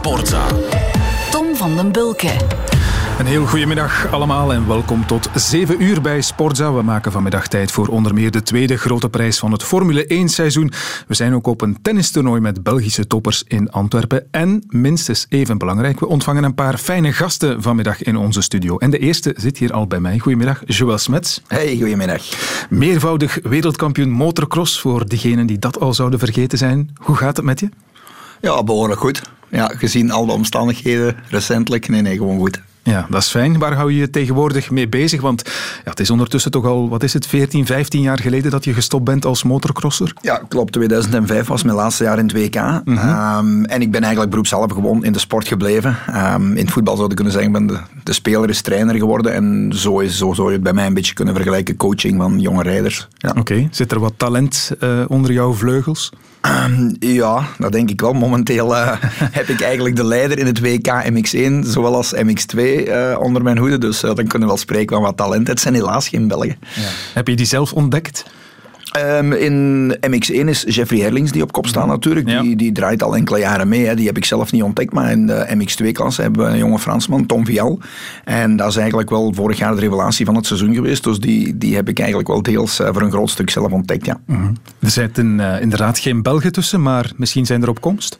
Sportza. Tom van den Bulke. Een heel goedemiddag allemaal en welkom tot 7 uur bij Sportza. We maken vanmiddag tijd voor onder meer de tweede grote prijs van het Formule 1 seizoen. We zijn ook op een tennistoernooi met Belgische toppers in Antwerpen. En minstens even belangrijk, we ontvangen een paar fijne gasten vanmiddag in onze studio. En de eerste zit hier al bij mij. Goedemiddag, Joël Smets. Hey, goedemiddag. Meervoudig wereldkampioen motocross voor diegenen die dat al zouden vergeten zijn. Hoe gaat het met je? Ja, behoorlijk goed. Ja, gezien al de omstandigheden recentelijk. Nee, nee, gewoon goed. Ja, dat is fijn. Waar hou je je tegenwoordig mee bezig? Want ja, het is ondertussen toch al, wat is het, 14, 15 jaar geleden dat je gestopt bent als motocrosser? Ja, klopt. 2005 was mijn laatste jaar in het WK. Mhm. Ehm, en ik ben eigenlijk beroepshalve gewoon in de sport gebleven. Ehm, in het voetbal zou je kunnen zeggen, ik ben de, de speler is trainer geworden. En zo, is, zo zou je het bij mij een beetje kunnen vergelijken. Coaching van jonge rijders. Ja. Oké, zit er wat talent eh, onder jouw vleugels? Ehm, ja, dat denk ik wel. Momenteel eh, heb ik eigenlijk de leider in het WK MX1, zowel als MX2 eh, onder mijn hoede. Dus eh, dan kunnen we wel spreken van wat talent. Het zijn helaas geen Belgen. Heb je die zelf ontdekt? Ehm, in MX1 is Jeffrey Herlings die op kop staat natuurlijk. Ja. Die, die draait al enkele jaren mee. Hè. Die heb ik zelf niet ontdekt. Maar in de MX2-klasse hebben we een jonge Fransman, Tom Vial. En dat is eigenlijk wel vorig jaar de revelatie van het seizoen geweest. Dus die, die heb ik eigenlijk wel deels eh, voor een groot stuk zelf ontdekt, ja. Er zitten eh, inderdaad geen Belgen tussen, maar misschien zijn er op komst.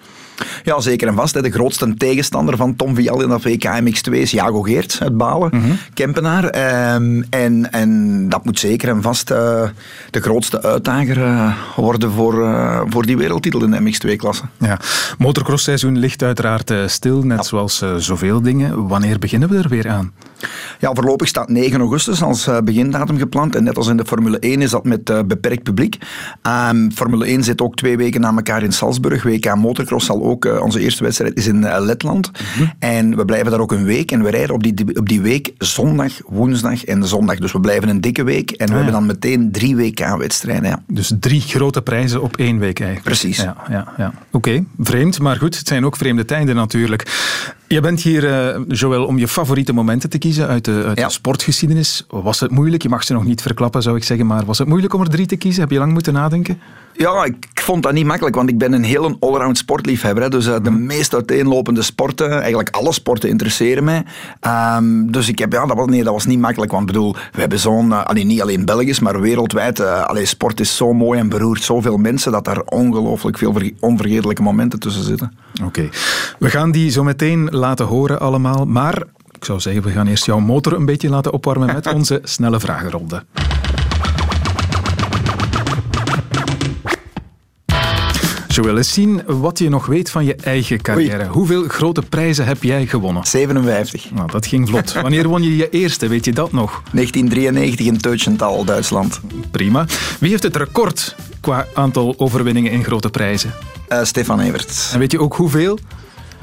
Ja, zeker en vast. De grootste tegenstander van Tom Vial in dat WK MX2 is Jago Geerts uit Balen, Kempenaar. Ehm, en, en dat moet zeker en vast eh, de grootste uitdager eh, worden voor, eh, voor die wereldtitel in de MX2-klasse. Ja. Motocrossseizoen ligt uiteraard stil, net zoals zoveel dingen. Wanneer beginnen we er weer aan? Ja, voorlopig staat 9 augustus als begindatum gepland. En net als in de Formule 1 is dat met beperkt publiek. Ehm, Formule 1 zit ook twee weken na elkaar in Salzburg. WK Motocross zal ook, eh, onze eerste wedstrijd is in eh, Letland. En we blijven daar ook een week. En we rijden op die, op die week zondag, woensdag en zondag. Dus we blijven een dikke week. En we hebben dan meteen drie WK-wedstrijden. Ja. Dus drie grote prijzen op één week eigenlijk. Precies. Ja, ja, ja. Oké, vreemd, maar goed, het zijn ook vreemde tijden natuurlijk. Je bent hier, eh, Joël, om je favoriete momenten te kiezen uit de, uit Ja. de sportgeschiedenis. Was het moeilijk? Je mag ze nog niet verklappen, zou ik zeggen, maar was het moeilijk om er drie te kiezen? Heb je lang moeten nadenken? Ja, ik vond dat niet makkelijk, want ik ben een heel allround sportliefhebber. Hè. Dus eh, de meest uiteenlopende sporten, eigenlijk alle sporten interesseren mij. Ehm, dus ik heb, ja, dat was, nee, dat was niet makkelijk. Want ik bedoel, we hebben zo'n, eh, allee, niet alleen Belgisch, maar wereldwijd. allee, sport is zo mooi en beroert zoveel mensen dat daar ongelooflijk veel ver- onvergetelijke momenten tussen zitten. Oké, we gaan die zo meteen laten horen allemaal, maar ik zou zeggen, we gaan eerst jouw motor een beetje laten opwarmen met onze snelle vragenronde. Joël, eens zien wat je nog weet van je eigen carrière. Hoeveel grote prijzen heb jij gewonnen? 57. Nou, dat ging vlot. Wanneer won je je eerste? Weet je dat nog? 1993 in Teutschenthal, Duitsland. Prima. Wie heeft het record qua aantal overwinningen in grote prijzen? Eh, Stefan Everts. En weet je ook hoeveel?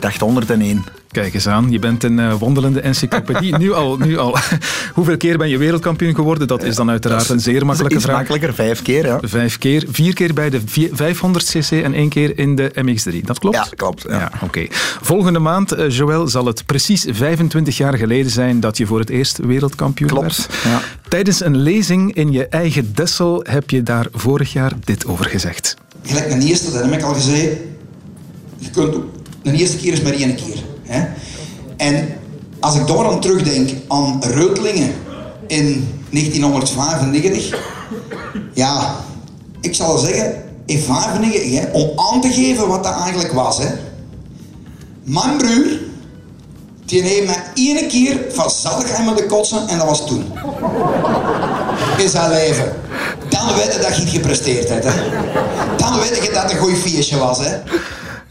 801. Kijk eens aan, je bent een eh, wandelende encyclopedie. nu al, nu al. Hoeveel keer ben je wereldkampioen geworden? Dat is dan uiteraard een zeer makkelijke vraag. makkelijker, vijf keer. Ja, Vijf keer. Vier keer bij de vi- 500cc en één keer in de MX3. Dat klopt? ja klopt. Ja. Ja, oké. Volgende maand, eh, Joël, zal het precies 25 jaar geleden zijn dat je voor het eerst wereldkampioen Klopt, werd. ja. Tijdens een lezing in je eigen Dessel heb je daar vorig jaar dit over gezegd. Gelijk een eerste, dat heb ik al gezegd. Je kunt ook, een eerste keer is maar één keer. Hè? En als ik daar dan terugdenk aan Reutlingen in 1995, ja, ik zal zeggen, in 95, hè, om aan te geven wat dat eigenlijk was. Hè. Mijn broer, die heeft me één keer van zaligheid moeten kotsen en dat was toen. In zijn leven. Dan weet je dat je het gepresteerd hebt. Hè. Dan weet je dat het een goed feestje was. Hè.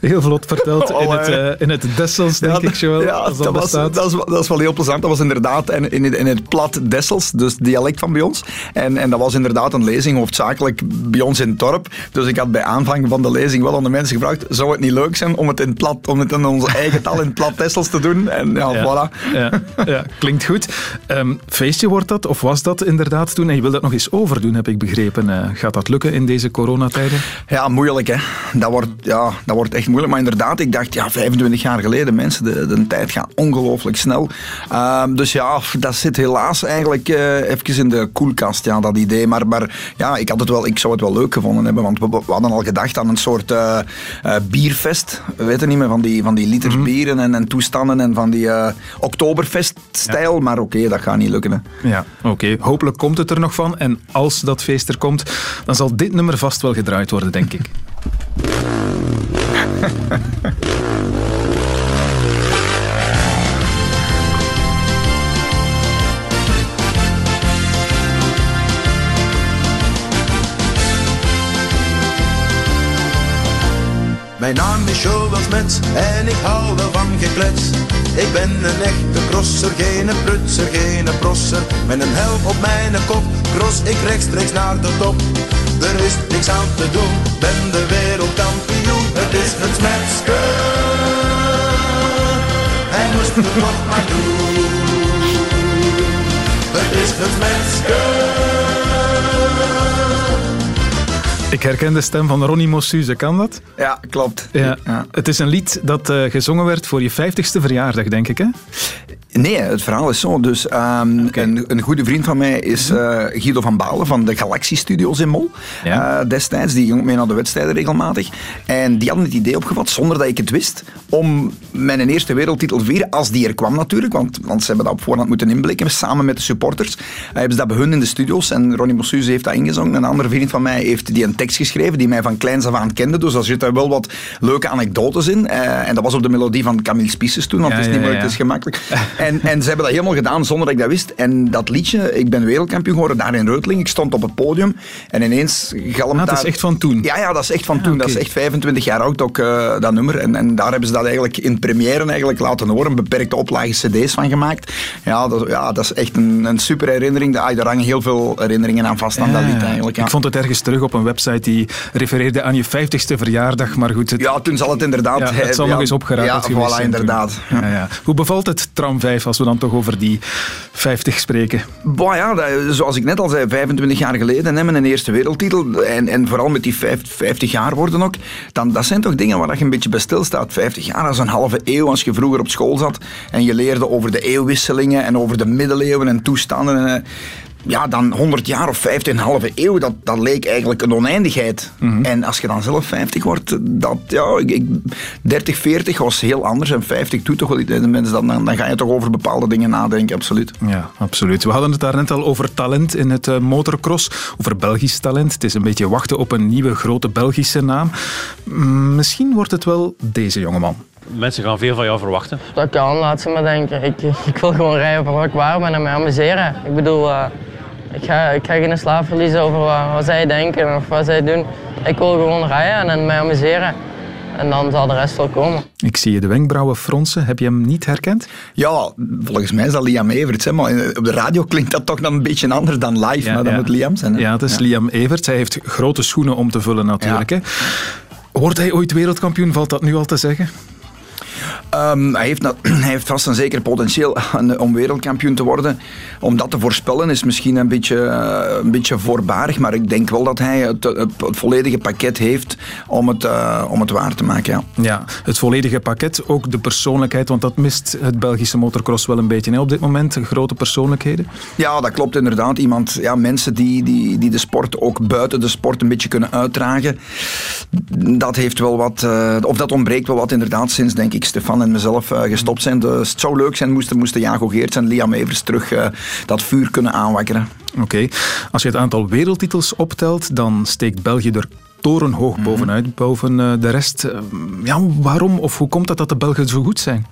Heel vlot verteld in het, eh. in het Dessels, denk ik, Joël. Ja, als dat, dat, was, dat, is, wel- dat is wel heel plezant. Dat was inderdaad in, in, in het plat Dessels, dus dialect van bij ons. En, en dat was inderdaad een lezing, hoofdzakelijk bij ons in het dorp. Dus ik had bij aanvang van de lezing wel aan de mensen gevraagd, zou het niet leuk zijn om het in, plat, om het in onze eigen taal in het plat Dessels te doen? En ja, Ja, voilà. ja, ja, klinkt goed. Ehm, feestje wordt dat, of was dat inderdaad toen? En je wil dat nog eens overdoen, heb ik begrepen. Eh, gaat dat lukken in deze coronatijden? Ja, moeilijk hè. Dat wordt, ja, dat wordt echt moeilijk. Maar inderdaad, ik dacht, ja, 25 jaar geleden, mensen, de, de tijd gaat ongelooflijk snel. Ehm, dus ja, dat zit helaas eigenlijk uh, even in de koelkast, ja, dat idee. Maar, maar ja, ik, had het wel, ik zou het wel leuk gevonden hebben, want we, hadden al gedacht aan een soort uh, uh, bierfest. We weten niet meer, van die, van die liters mm -hmm. bieren en, en, toestanden en van die oktoberfest-stijl. Ja. Maar oké, okay, dat gaat niet lukken. Hè. Ja, oké. Okay. Hopelijk komt het er nog van. En als dat feest er komt, dan zal dit nummer vast wel gedraaid worden, denk ik. Mijn naam is Joel Smets en ik hou wel van geklets. Ik ben een echte crosser, geen prutser, geen prosser. Met een helm op mijn kop, cross ik rechtstreeks naar de top. Er is niks aan te doen, ben de wereldkampioen. Het is het Smetske, hij moest het nog maar doen. Het is het Smetske. Ik herken de stem van Ronnie Mossuze, kan dat? Ja, klopt. Ja. ja. Het is een lied dat uh, gezongen werd voor je 50ste verjaardag, denk ik, hè? Nee, het verhaal is zo. Dus um, okay. een, een, goede vriend van mij is uh, Guido van Balen van de Galaxie Studios in Mol. Ja. Uh, destijds, die ging mee naar de wedstrijden regelmatig. En die hadden het idee opgevat, zonder dat ik het wist, om mijn eerste wereldtitel te vieren, als die er kwam natuurlijk, want, want ze hebben dat op voorhand moeten inblikken, samen met de supporters. Uh, hebben ze dat bij hun in de studios en Ronnie Mossuze heeft dat ingezongen. Een andere vriend van mij heeft die een tekst geschreven, die mij van kleins af aan kende, dus daar zitten wel wat leuke anekdotes in. en dat was op de melodie van Camille Spisses toen, want ja, het is niet moeilijk, het is gemakkelijk. En, en ze hebben dat helemaal gedaan zonder dat ik dat wist. En dat liedje, ik ben wereldkampioen geworden daar in Reutling. Ik stond op het podium en ineens galmt ah, dat is echt van toen? Ja, ja dat is echt van toen. Okay. Dat is echt 25 jaar oud ook, uh, dat nummer. En, en daar hebben ze dat eigenlijk in première eigenlijk laten horen. Beperkte oplage cd's van gemaakt. Ja, dat, ja, dat is echt een, een super herinnering. Daar hangen heel veel herinneringen aan vast aan ja, dat lied eigenlijk. Ja. Ik vond het ergens terug op een website die refereerde aan je 50ste verjaardag. Maar goed, het... Ja, toen zal het inderdaad... Ja, het zal nog eens opgeraakt ja, geweest voilà, inderdaad. Ja. Hoe bevalt het tram 5 als we dan toch over die 50 spreken? Boah, ja, dat, zoals ik net al zei, 25 jaar geleden hebben een eerste wereldtitel en, en vooral met die 50 jaar worden ook, dan, dat zijn toch dingen waar je een beetje bij stilstaat. 50 jaar, dat is een halve eeuw als je vroeger op school zat en je leerde over de eeuwwisselingen en over de middeleeuwen en toestanden. En, ja, dan 100 jaar of 50, een halve eeuw, dat, dat leek eigenlijk een oneindigheid. Mm -hmm. En als je dan zelf 50 wordt, dat, ja, ik, 30, 40 was heel anders. En 50 doet toch wel iets. Mensen, dan, dan ga je toch over bepaalde dingen nadenken, absoluut. Ja, absoluut. We hadden het daar net al over talent in het uh, motocross, over Belgisch talent. Het is een beetje wachten op een nieuwe grote Belgische naam. Mm, misschien wordt het wel deze jongeman. Mensen gaan veel van jou verwachten. Dat kan, laat ze maar denken. Ik, ik wil gewoon rijden voor wat ik waar ben en me amuseren. Ik bedoel, uh, ik, ga, ik ga geen slaap verliezen over wat, wat, zij denken of wat zij doen. Ik wil gewoon rijden en mij amuseren. En dan zal de rest wel komen. Ik zie je de wenkbrauwen fronsen. Heb je hem niet herkend? Ja, volgens mij is dat Liam Everts. Hè, maar op de radio klinkt dat toch dan een beetje anders dan live. Ja, maar dat ja. moet Liam zijn. Hè? Ja, het is ja. Liam Everts. Hij heeft grote schoenen om te vullen natuurlijk. Hè. Wordt hij ooit wereldkampioen? Valt dat nu al te zeggen? Um, hij, heeft, hij heeft vast een zeker potentieel om wereldkampioen te worden. Om dat te voorspellen is misschien een beetje, uh, een beetje voorbarig, maar ik denk wel dat hij het, het, het volledige pakket heeft om het, uh, om het waar te maken. Ja. ja, het volledige pakket, ook de persoonlijkheid, want dat mist het Belgische motocross wel een beetje hè, op dit moment, grote persoonlijkheden. Ja, dat klopt inderdaad. Iemand, ja, mensen die, die, die de sport ook buiten de sport een beetje kunnen uitdragen, dat heeft wel wat, uh, of dat ontbreekt wel wat inderdaad sinds, denk ik, Stefan en mezelf uh, gestopt zijn. Dus het zou leuk zijn, moesten, moesten Jago Geerts en Liam Evers terug uh, dat vuur kunnen aanwakkeren. Oké, okay. als je het aantal wereldtitels optelt, dan steekt België er torenhoog bovenuit, mm -hmm. boven uh, de rest. ja, waarom of hoe komt het dat de Belgen zo goed zijn?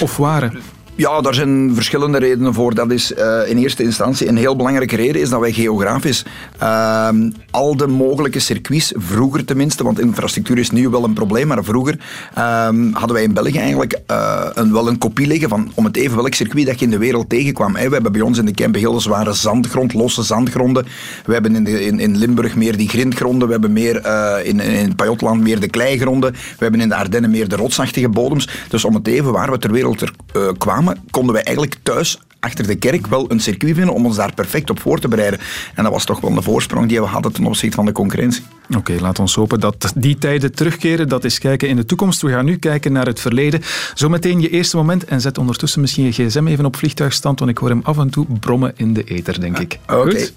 Of waren? Ja, daar zijn verschillende redenen voor. Dat is uh, in eerste instantie een heel belangrijke reden is dat wij geografisch uh, al de mogelijke circuits, vroeger tenminste, want infrastructuur is nu wel een probleem, maar vroeger uh, hadden wij in België eigenlijk uh, een, wel een kopie liggen van om het even welk circuit dat je in de wereld tegenkwam. We hebben bij ons in de Kempen heel zware zandgrond, losse zandgronden. We hebben in, in, in Limburg meer die grindgronden. We hebben meer in, in Pajotland meer de kleigronden. We hebben in de Ardennen meer de rotsachtige bodems. Dus om het even waar we ter wereld er, kwamen, konden wij eigenlijk thuis achter de kerk wel een circuit vinden om ons daar perfect op voor te bereiden. En dat was toch wel een voorsprong die we hadden ten opzichte van de concurrentie. Oké, laat ons hopen dat die tijden terugkeren. Dat is kijken in de toekomst. We gaan nu kijken naar het verleden. Zometeen je eerste moment en zet ondertussen misschien je gsm even op vliegtuigstand, want ik hoor hem af en toe brommen in de ether, denk ik. Oké. Goed?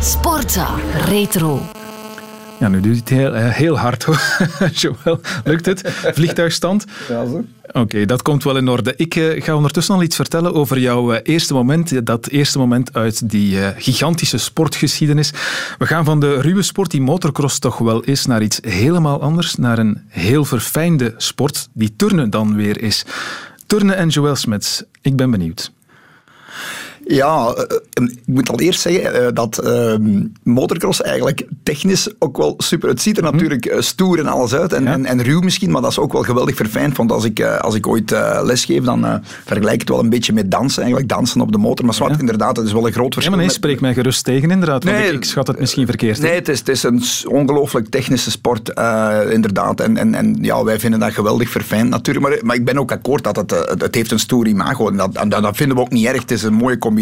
Sportza Retro. Ja, nu doet hij het heel, eh, heel hard hoor. Joël, lukt het? Vliegtuigstand? Ja, zo. Oké, dat komt wel in orde. Ik eh, ga ondertussen al iets vertellen over jouw eh, eerste moment. Dat eerste moment uit die gigantische sportgeschiedenis. We gaan van de ruwe sport die motocross toch wel is, naar iets helemaal anders. Naar een heel verfijnde sport die turnen dan weer is. Turnen en Joël Smits. Ik ben benieuwd. Ja, eh, ik moet al eerst zeggen eh, dat ehm, motocross eigenlijk technisch ook wel super... Het ziet er natuurlijk eh, stoer en alles uit en, Ja. en, en ruw misschien, maar dat is ook wel geweldig verfijnd. Want als ik, eh, als ik ooit eh, lesgeef, dan eh, vergelijk ik het wel een beetje met dansen eigenlijk. Dansen op de motor. Maar zwart, Ja. inderdaad, het is wel een groot Ja, verschil. maar nee, spreek mij gerust tegen inderdaad, want Nee, ik, ik schat het misschien verkeerd. Nee, het is, het is een ongelooflijk technische sport, eh, inderdaad. En, en, en ja, wij vinden dat geweldig verfijnd natuurlijk. Maar, maar ik ben ook akkoord dat het, eh, het, het heeft een stoer imago. En dat, en dat vinden we ook niet erg. Het is een mooie combinatie.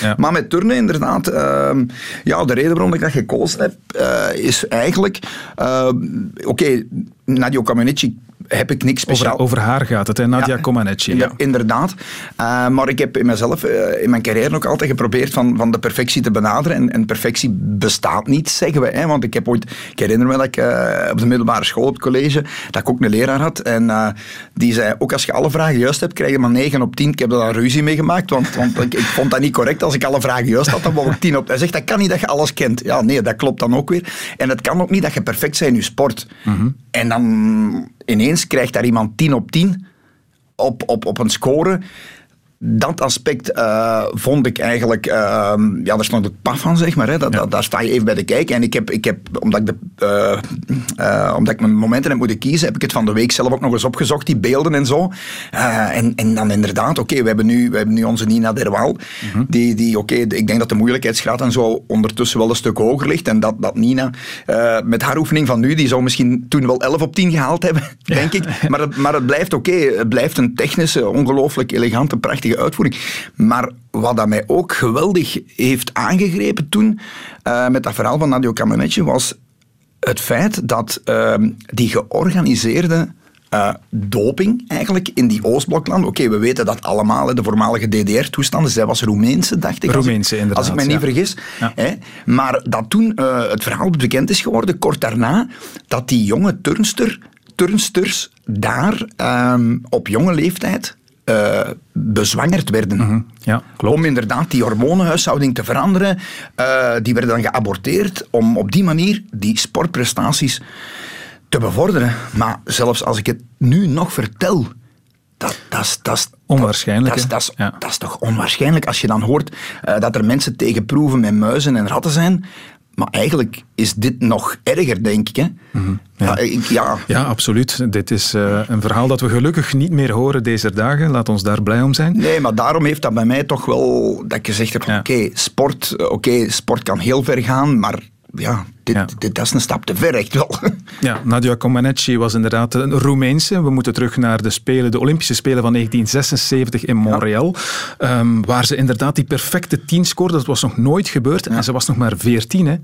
Ja. Maar met turnen, inderdaad. ehm, ja, de reden waarom ik dat gekozen heb, eh, is eigenlijk... ehm, Oké, Nadio Comaneci heb ik niks speciaal... Over, over haar gaat het, hè? Nadia Ja, Comaneci. Ja. Inderdaad. Eh, maar ik heb in mezelf, eh, in mijn carrière ook altijd geprobeerd van, van de perfectie te benaderen. En, en perfectie bestaat niet, zeggen we. Hè? Want ik heb ooit, ik herinner me dat ik eh, op de middelbare school, op het college, dat ik ook een leraar had. En die zei, ook als je alle vragen juist hebt, krijg je maar 9 op 10. Ik heb daar ruzie mee gemaakt, want, want ik, ik vond dat niet correct. Als ik alle vragen juist had, dan wou ik 10 op. Hij zegt, dat kan niet dat je alles kent. Ja, nee, dat klopt dan ook weer. En het kan ook niet dat je perfect bent in je sport. En dan ineens krijgt daar iemand 10 op 10 op, op, op een score. Dat aspect eh, vond ik eigenlijk, ehm, ja, daar stond het paf van, zeg maar. Hè. Dat, dat- daar sta je even bij de kijk. En ik heb, ik heb omdat, ik de, eh, eh, omdat ik mijn momenten heb moeten kiezen, heb ik het van de week zelf ook nog eens opgezocht, die beelden en zo. En, en dan inderdaad, oké, we, hebben nu, we hebben nu onze Nina Derwaal, die, die oké, ik denk dat de moeilijkheidsgraad en zo ondertussen wel een stuk hoger ligt. En dat, dat Nina, met haar oefening van nu, die zou misschien toen wel 11 op 10 gehaald hebben, denk ik. Maar het, maar het blijft oké, het blijft een technische, ongelooflijk elegante, prachtige uitvoering. Maar wat dat mij ook geweldig heeft aangegrepen toen, eh, met dat verhaal van Nadio Comaneci, was het feit dat ehm, die georganiseerde eh, doping eigenlijk in die Oostbloklanden. Oké, we weten dat allemaal, de voormalige DDR-toestanden. Zij was Roemeense, dacht ik. als ik- Roemeense, inderdaad, Als ik me niet ja. vergis. Ja. Hè? Maar dat toen eh, het verhaal bekend is geworden, kort daarna, dat die jonge turnster, turnsters daar ehm, op jonge leeftijd eh, bezwangerd werden. Ja, klopt. Om inderdaad die hormonenhuishouding te veranderen. Eh, die werden dan geaborteerd om op die manier die sportprestaties te bevorderen. Maar zelfs als ik het nu nog vertel, dat, Onwaarschijnlijk, Ja. dat is toch onwaarschijnlijk als je dan hoort eh, dat er mensen tegen proeven met muizen en ratten zijn. Maar eigenlijk is dit nog erger, denk ik. Hè? Mhm, ja. Ja, ik, ja, Ja, absoluut. Dit is eh, een verhaal dat we gelukkig niet meer horen deze dagen. Laat ons daar blij om zijn. Nee, maar daarom heeft dat bij mij toch wel dat ik gezegd heb: Ja. oké, sport, eh, oké, sport kan heel ver gaan, maar ja, dit, Ja. dit dat is een stap te ver, echt wel. Ja, Nadia Comaneci was inderdaad een Roemeense. We moeten terug naar de, Spelen, de Olympische Spelen van 1976 in Montreal. Ehm, waar ze inderdaad die perfecte 10 scoorde. Dat was nog nooit gebeurd. En ze was nog maar 14. Hè?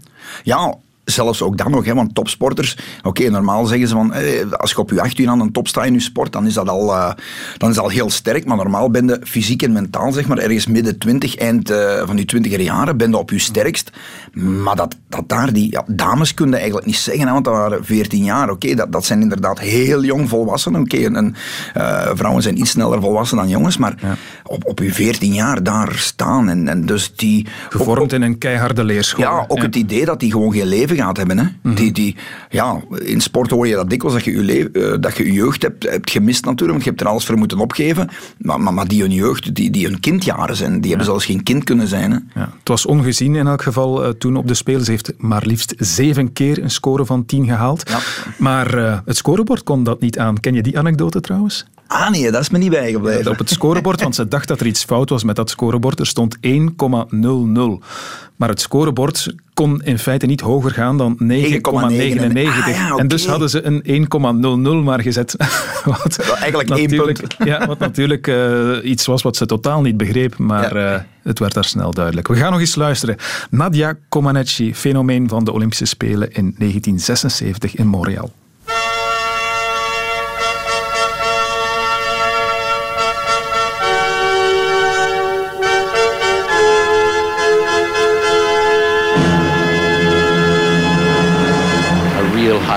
Ja, zelfs ook dan nog, hè, want topsporters, oké, normaal zeggen ze van, eh, als je op je 18 aan een top staat in je sport, dan is dat al, eh, dan is dat al heel sterk, maar normaal ben je fysiek en mentaal, zeg maar, ergens midden 20, eind eh, van je 20 jaren, ben je op je sterkst. Maar dat, dat daar, die ja, dames kunnen eigenlijk niet zeggen, hè, want dat waren 14 jaar, oké, dat, dat zijn inderdaad heel jong volwassenen, oké, en, en, eh, vrouwen zijn iets sneller volwassen dan jongens, maar op, op je 14 jaar daar staan en, en dus die... Gevormd in een keiharde leerschool. Ja, ook het idee dat die gewoon geen leven gaat hebben. Hè. Mhm. die, die, ja, in sport hoor je dat dikwijls, dat je je, le- eh, dat je je jeugd hebt, hebt gemist natuurlijk, want je hebt er alles voor moeten opgeven. Maar, maar, maar die hun jeugd, die, die hun kindjaren zijn, die hebben zelfs geen kind kunnen zijn. Hè. Ja, het was ongezien in elk geval eh, toen op de Spelen. Ze heeft maar liefst zeven keer een score van 10 gehaald. Ja. Maar eh, het scorebord kon dat niet aan. Ken je die anekdote trouwens? Ah nee, dat is me niet bijgebleven. Op het scorebord, want ze dacht dat er iets fout was met dat scorebord. Er stond 1,00. Maar het scorebord kon in feite niet hoger gaan dan 9,99. Ah, en dus hadden ze een 1,00 maar gezet. wat eigenlijk één punt. ja, wat natuurlijk uh, iets was wat ze totaal niet begreep, maar ja. uh, het werd daar snel duidelijk. We gaan nog eens luisteren. Nadia Comaneci, fenomeen van de Olympische Spelen in 1976 in Montreal.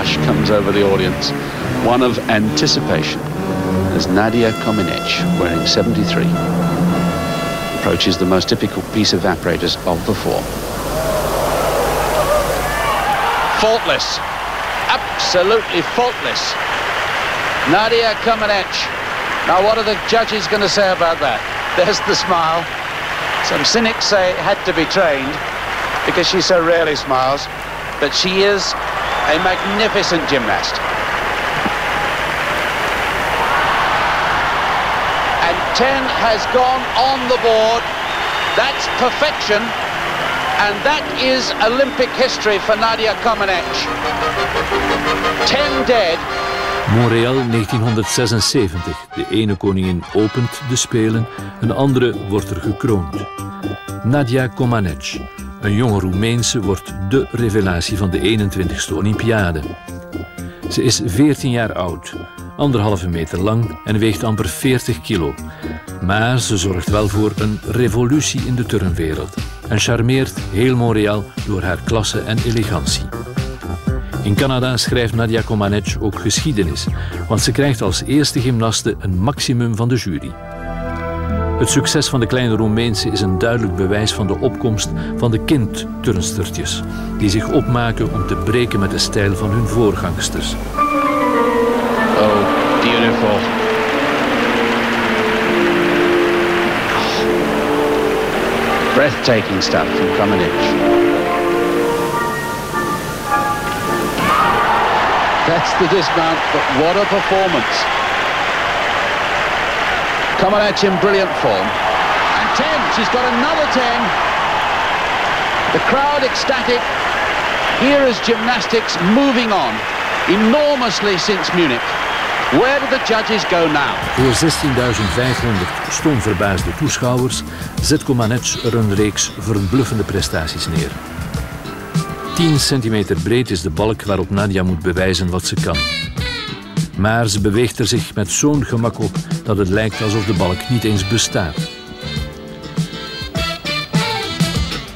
Comes over the audience, one of anticipation, as Nadia Kominech, wearing 73, approaches the most difficult piece of apparatus of the four. Faultless, absolutely faultless. Nadia Kominech. Now what are the judges going to say about that? There's the smile. Some cynics say it had to be trained because she so rarely smiles, but she is a magnificent gymnast. And 10 has gone on the board. That's perfection. And that is Olympic history for Nadia Comaneci. 10 dead. Montreal 1976. De ene koningin opent de Spelen, een andere wordt er gekroond. Nadia Comaneci, een jonge Roemeense wordt de revelatie van de 21ste Olympiade. Ze is 14 jaar oud, anderhalve meter lang en weegt amper 40 kilo. Maar ze zorgt wel voor een revolutie in de turnwereld en charmeert heel Montreal door haar klasse en elegantie. In Canada schrijft Nadia Comaneci ook geschiedenis, want ze krijgt als eerste gymnaste een maximum van de jury. Het succes van de kleine Roemeense is een duidelijk bewijs van de opkomst van de kindturnstertjes, die zich opmaken om te breken met de stijl van hun voorgangsters. Oh, beautiful. Breathtaking stuff from Kamenich. That's the dismount, but what a performance. Comaneci in brilliant form. And 10, she's got another 10. The crowd ecstatic. Here is gymnastics moving on enormously since Munich. Where do the judges go now? Voor 16.500 stomverbaasde toeschouwers zet Comaneci er een reeks verbluffende prestaties neer. 10 centimeter breed is de balk waarop Nadia moet bewijzen wat ze kan. Maar ze beweegt er zich met zo'n gemak op dat het lijkt alsof de balk niet eens bestaat.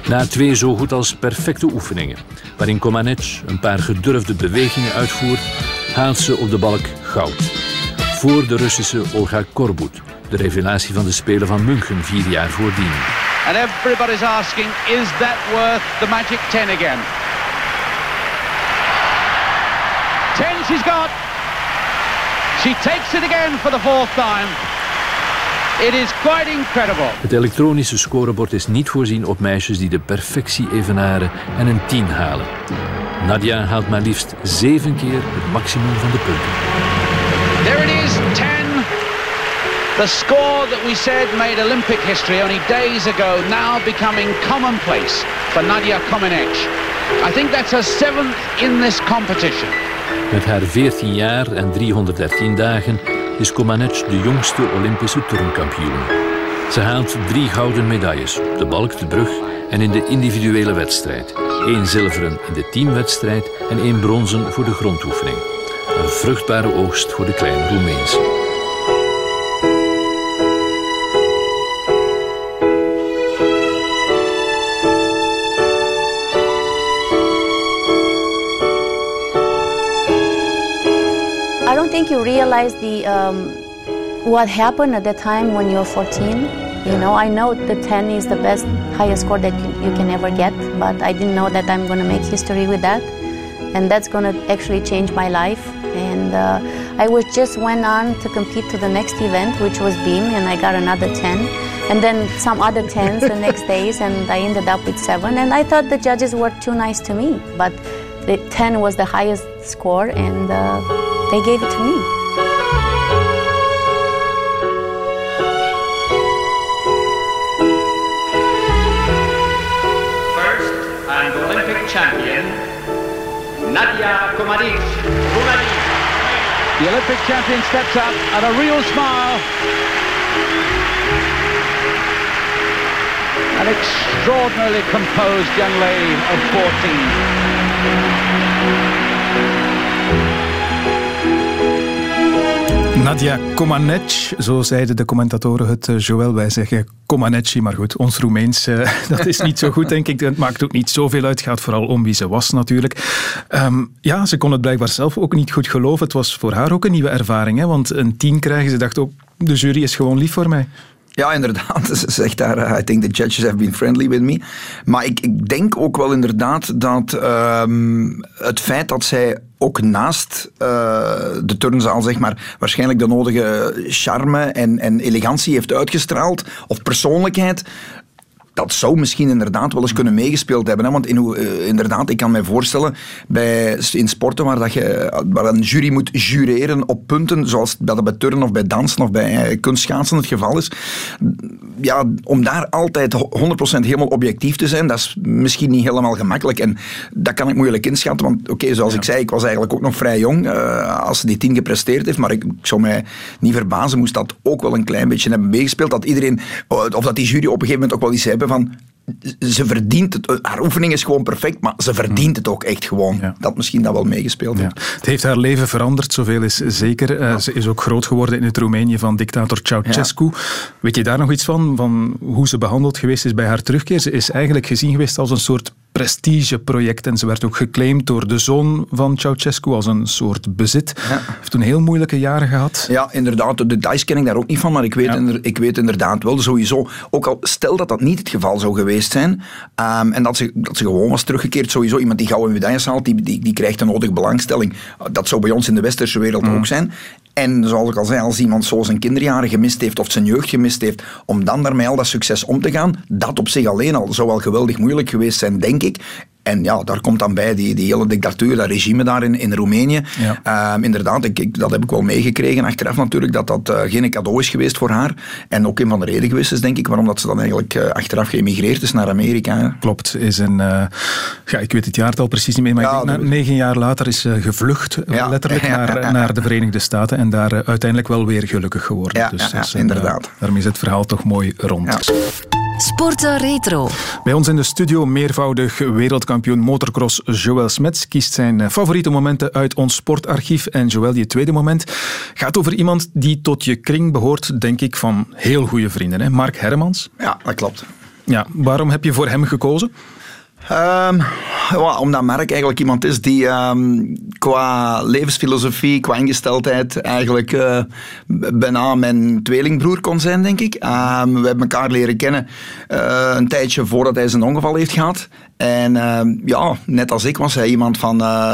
Na twee zo goed als perfecte oefeningen, waarin Komanec een paar gedurfde bewegingen uitvoert, haalt ze op de balk goud. Voor de Russische Olga Korbut, de revelatie van de Spelen van München vier jaar voordien. And everybody's asking, is that worth the magic 10 again? 10 she's got. She takes it again for the fourth time. It is quite incredible. Het elektronische scorebord is niet voorzien op meisjes die de perfectie evenaren en een 10 halen. Nadia haalt maar liefst zeven keer het maximum van de punten. There it is, 10. The score that we said made Olympic history only days ago, now becoming commonplace for Nadia Comaneci. I think that's her seventh in this competition. Met haar 14 jaar en 313 dagen is Komanec de jongste Olympische turnkampioen. Ze haalt drie gouden medailles de balk, de brug en in de individuele wedstrijd. Eén zilveren in de teamwedstrijd en één bronzen voor de grondoefening. Een vruchtbare oogst voor de kleine Roemeense. Think you realize the um, what happened at the time when you're 14. You know, I know the 10 is the best, highest score that you, you can ever get, but I didn't know that I'm going to make history with that, and that's going to actually change my life. And uh, I was just went on to compete to the next event, which was beam, and I got another 10, and then some other 10s the next days, and I ended up with seven. And I thought the judges were too nice to me, but the 10 was the highest score, and. Uh, they gave it to me. First, I'm Olympic champion, Nadia Comaneci, Romania. The Olympic champion steps up and a real smile. An extraordinarily composed young lady of 14. Nadia Comaneci, zo zeiden de commentatoren het. Eh, Joël, wij zeggen Comaneci, maar goed, ons Roemeens, uh, dat is niet zo goed, denk ik. Het maakt ook niet zoveel uit. Gaat vooral om wie ze was, natuurlijk. Um, ja, ze kon het blijkbaar zelf ook niet goed geloven. Het was voor haar ook een nieuwe ervaring, hè? want een tien krijgen, ze dacht ook, de jury is gewoon lief voor mij. Ja, inderdaad. Ze zegt daar, uh, I think the judges have been friendly with me. Maar ik, ik denk ook wel inderdaad dat um, het feit dat zij ook naast uh, de turnzaal, zeg maar, waarschijnlijk de nodige charme en, en elegantie heeft uitgestraald, of persoonlijkheid, dat zou misschien inderdaad wel eens kunnen meegespeeld hebben. Hè? Want in, uh, inderdaad, ik kan me voorstellen, bij, in sporten waar, dat je, waar een jury moet jureren op punten, zoals dat bij turnen of bij dansen of bij uh, kunstschaatsen het geval is, ja, om daar altijd 100% helemaal objectief te zijn, dat is misschien niet helemaal gemakkelijk. En dat kan ik moeilijk inschatten, want oké, okay, zoals ja. ik zei, ik was eigenlijk ook nog vrij jong uh, als ze die tien gepresteerd heeft, maar ik, ik, zou mij niet verbazen, moest dat ook wel een klein beetje hebben meegespeeld, dat iedereen, of dat die jury op een gegeven moment ook wel iets hebben van ze verdient het. Haar oefening is gewoon perfect, maar ze verdient het ook echt gewoon. Ja. Dat misschien dat wel meegespeeld heeft. Ja. Het heeft haar leven veranderd, zoveel is zeker. Uh, ze is ook groot geworden in het Roemenië van dictator Ceausescu. Weet je daar nog iets van? Van hoe ze behandeld geweest is bij haar terugkeer? Ze is eigenlijk gezien geweest als een soort prestigeproject en ze werd ook geclaimd door de zoon van Ceausescu als een soort bezit. Ja. Heeft toen heel moeilijke jaren gehad. Ja, inderdaad. De details ken ik daar ook niet van, maar ik weet, ja. inder, ik weet inderdaad wel sowieso. Ook al stel dat dat niet het geval zou geweest zijn um, en dat ze, dat ze gewoon was teruggekeerd, sowieso iemand die gouden medailles haalt, die, die, die krijgt een nodige belangstelling. Dat zou bij ons in de westerse wereld mm. ook zijn. En zoals ik al zei, als iemand zo zijn kinderjaren gemist heeft of zijn jeugd gemist heeft, om dan daarmee al dat succes om te gaan, dat op zich alleen al zou wel geweldig moeilijk geweest zijn, denk ik. En ja, daar komt dan bij die, die hele dictatuur, dat regime daar in, in Roemenië. Ja. Um, inderdaad, ik, ik, dat heb ik wel meegekregen achteraf natuurlijk, dat dat uh, geen cadeau is geweest voor haar. En ook een van de redenen geweest is, denk ik, waarom dat ze dan eigenlijk uh, achteraf geëmigreerd is naar Amerika. Hè. Klopt, is een, uh, ja, ik weet het jaartal precies niet meer, maar ja, ik denk, na, negen jaar later is ze gevlucht, ja. letterlijk, naar, naar de Verenigde Staten en daar uiteindelijk wel weer gelukkig geworden. Ja, dus, dus inderdaad. daarmee is het verhaal toch mooi rond. Sporten Retro. Bij ons in de studio meervoudig wereldkampioen motocross Joël Smets kiest zijn favoriete momenten uit ons sportarchief. En Joël, je tweede moment gaat over iemand die tot je kring behoort, denk ik, van heel goede vrienden. Hè? Mark Hermans. Ja, dat klopt. Ja, waarom heb je voor hem gekozen? Um, ja, omdat Mark eigenlijk iemand is die um, qua levensfilosofie, qua ingesteldheid eigenlijk uh, bijna mijn tweelingbroer kon zijn, denk ik. Um, we hebben elkaar leren kennen uh, een tijdje voordat hij zijn ongeval heeft gehad. En ja, net als ik was hij iemand van uh,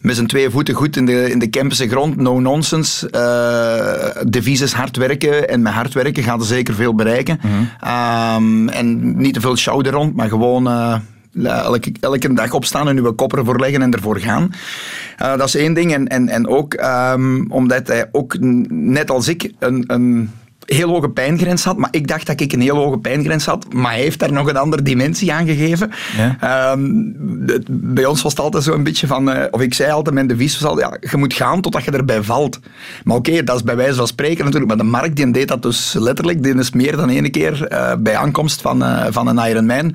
met zijn twee voeten goed in de, in de grond, no nonsense. Uh, devies is hard werken en met hard werken gaat er zeker veel bereiken. Mm -hmm. en niet te veel show er rond, maar gewoon elke, elke dag opstaan en uw kopper voorleggen en ervoor gaan. Uh, dat is één ding. En, en, en ook um, omdat hij ook, net als ik, een, een heel hoge pijngrens had. Maar ik dacht dat ik een heel hoge pijngrens had. Maar hij heeft daar nog een andere dimensie aan gegeven. Ja. Um, het, bij ons was het altijd zo een beetje van... Uh, of ik zei altijd, mijn devies was altijd... Ja, je moet gaan totdat je erbij valt. Maar oké, okay, dat is bij wijze van spreken natuurlijk. Maar de markt die deed dat dus letterlijk. Die is meer dan één keer uh, bij aankomst van, uh, van een Ironman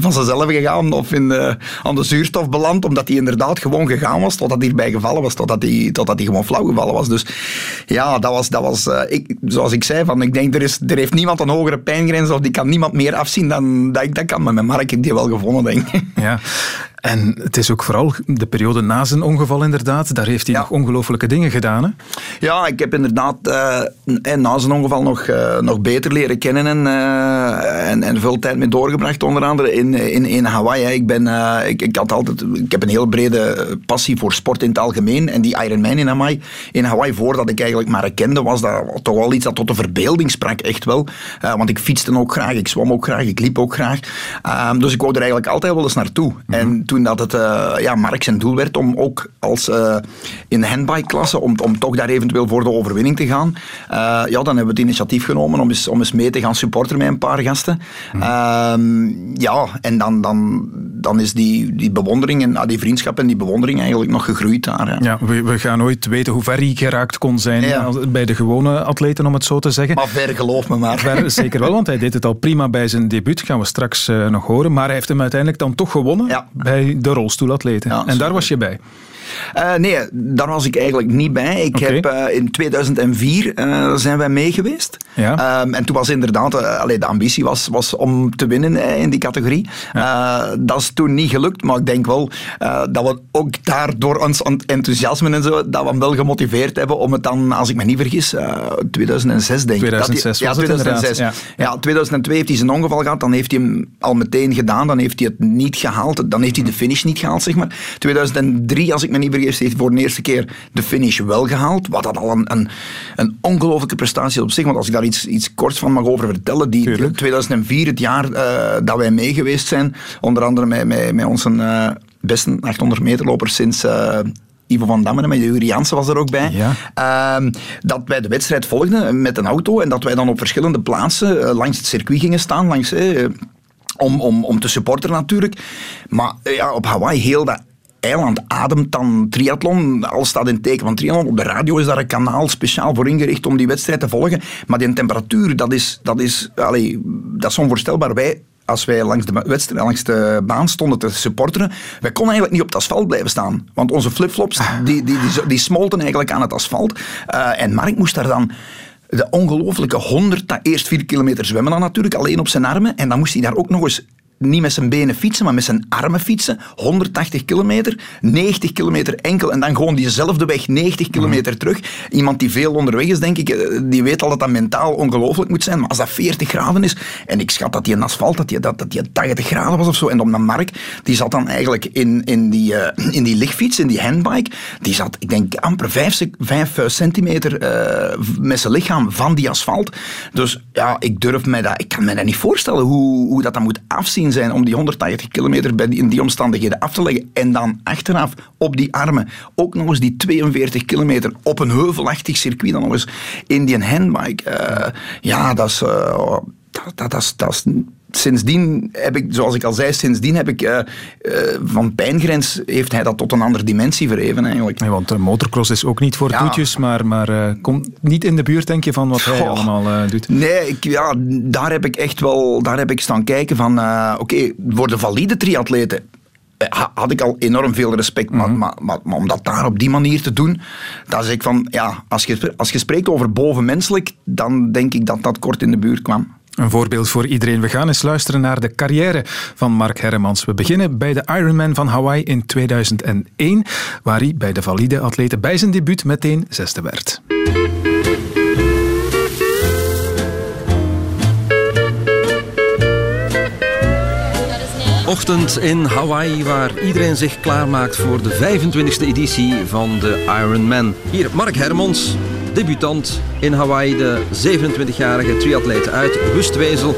van zichzelf gegaan. Of in de, aan de zuurstof beland. Omdat hij inderdaad gewoon gegaan was totdat hij erbij gevallen was. Totdat hij, totdat hij gewoon flauw gevallen was. Dus ja, dat was... Dat was ik, zoals ik zei, van, ik denk er, is, er heeft niemand een hogere pijngrens of die kan niemand meer afzien dan dat ik dat kan. Maar met Mark heb die wel gevonden, denk. Ja, en het is ook vooral de periode na zijn ongeval inderdaad. Daar heeft hij ja. nog ongelofelijke dingen gedaan. Hè? Ja, ik heb inderdaad uh, na zijn ongeval nog, uh, nog beter leren kennen en, uh, en, en, veel tijd mee doorgebracht. Onder andere in, in, in Hawaii. Ik, ben, ik, ik, had altijd, ik heb een heel brede passie voor sport in het algemeen. En die Ironman in Hawaii, in Hawaii voordat ik eigenlijk maar kende, was dat toch wel iets dat tot de verbeelding sprak. Echt wel. want ik fietste ook graag, ik zwom ook graag, ik liep ook graag. Ehm, dus ik wou er eigenlijk altijd wel eens naartoe. Mm -hmm. En toen dat het uh, ja, Mark zijn doel werd om ook als uh, in de handbike-klasse, om, om toch daar eventueel voor de overwinning te gaan, uh, ja, dan hebben we het initiatief genomen om eens, om eens mee te gaan supporteren met een paar gasten. Mm. ja, en dan, dan, dan is die, die bewondering en ah, die vriendschap en die bewondering eigenlijk nog gegroeid daar. Ja, ja we, we, gaan nooit weten hoe ver hij geraakt kon zijn ja. bij de gewone atleten, om het zo te zeggen. Maar ver, geloof me maar. Ver, zeker wel, want hij deed het al prima bij zijn debuut, gaan we straks nog horen. Maar hij heeft hem uiteindelijk dan toch gewonnen ja. bij de rolstoelatleten. Ja, en daar was je bij. Uh, nee, daar was ik eigenlijk niet bij. Ik heb, uh, in 2004 uh, zijn wij mee geweest. Ja. Um, en toen was inderdaad, allee, de ambitie was, was om te winnen in die categorie. Ja. dat is toen niet gelukt, maar ik denk wel dat we ook daar door ons enthousiasme en zo, dat we hem wel gemotiveerd hebben om het dan, als ik me niet vergis, 2006 denk ik. 2006 ja, 2006. Ja. ja, 2002 heeft hij zijn ongeval gehad, dan heeft hij hem al meteen gedaan, dan heeft hij het niet gehaald, dan heeft hij de finish niet gehaald, zeg maar. 2003, als ik me niet heeft voor de eerste keer de finish wel gehaald. Wat dat al een, een, een ongelofelijke prestatie op zich. Want als ik daar iets, iets korts van mag over vertellen. Die, 2004, het jaar uh, dat wij mee geweest zijn. Onder andere met, met, met onze uh, beste 800 meter loper sinds... Uh, Ivo van Damme en met Juri Jansen was er ook bij. Ja. Uh, dat wij de wedstrijd volgden met een auto en dat wij dan op verschillende plaatsen uh, langs het circuit gingen staan. Langs, uh, om, om, om te supporteren natuurlijk. Maar ja, op Hawaii heel dat eiland ademt dan triathlon. Alles staat in teken van triathlon. Op de radio is daar een kanaal speciaal voor ingericht om die wedstrijd te volgen. Maar die temperatuur, dat is, dat is, allez, dat is onvoorstelbaar. Wij als wij langs de, wedstrijd, langs de baan stonden te supporteren, wij konden eigenlijk niet op het asfalt blijven staan. Want onze flipflops, die, die, die, die smolten eigenlijk aan het asfalt. Uh, en Mark moest daar dan de ongelofelijke 100, eerst 4 kilometer zwemmen dan natuurlijk, alleen op zijn armen. En dan moest hij daar ook nog eens niet met zijn benen fietsen, maar met zijn armen fietsen. 180 kilometer, 90 kilometer enkel en dan gewoon diezelfde weg 90 kilometer terug. Iemand die veel onderweg is, denk ik, eh, die weet al dat dat mentaal ongelooflijk moet zijn. Maar als dat 40 graden is, en ik schat dat die een asfalt, dat die, dat, dat die 80 graden was of zo, en de Mark, die zat dan eigenlijk in, in, die, uh, in die lichtfiets, in die handbike, die zat, ik denk, amper 5, 5 eh, centimeter met zijn lichaam van die asfalt. Dus ja, ik durf mij dat, ik kan me dat niet voorstellen hoe, hoe dat dan moet afzien zijn om die 180 kilometer in die omstandigheden af te leggen. En dan achteraf op die armen ook nog eens die 42 kilometer op een heuvelachtig circuit dan nog eens in die handbike. Uh, ja, dat is... Dat, dat, dat, dat is sindsdien heb ik, zoals ik al zei, sindsdien heb ik uh, uh, van pijngrens heeft hij dat tot een andere dimensie verheven eigenlijk. Nee, want de motocross is ook niet voor ja. toetjes, maar, maar uh, komt niet in de buurt denk je van wat hij allemaal doet. Nee, ik, ja, daar heb ik echt wel, daar heb ik staan kijken van, oké, okay, voor de valide triatleten had ik al enorm veel respect. Mm -hmm. maar, maar, maar, om dat daar op die manier te doen, dan zeg ik van, ja, als je, als je spreekt over bovenmenselijk, dan denk ik dat dat kort in de buurt kwam. Een voorbeeld voor iedereen. We gaan eens luisteren naar de carrière van Mark Herremans. We beginnen bij de Ironman van Hawaii in 2001, waar hij bij de valide atleten bij zijn debuut meteen zesde werd. Ochtend in Hawaii, waar iedereen zich klaarmaakt voor de 25e editie van de Ironman. Hier Mark Hermans, debutant in Hawaii, de 27-jarige triatleet uit Wustwezel.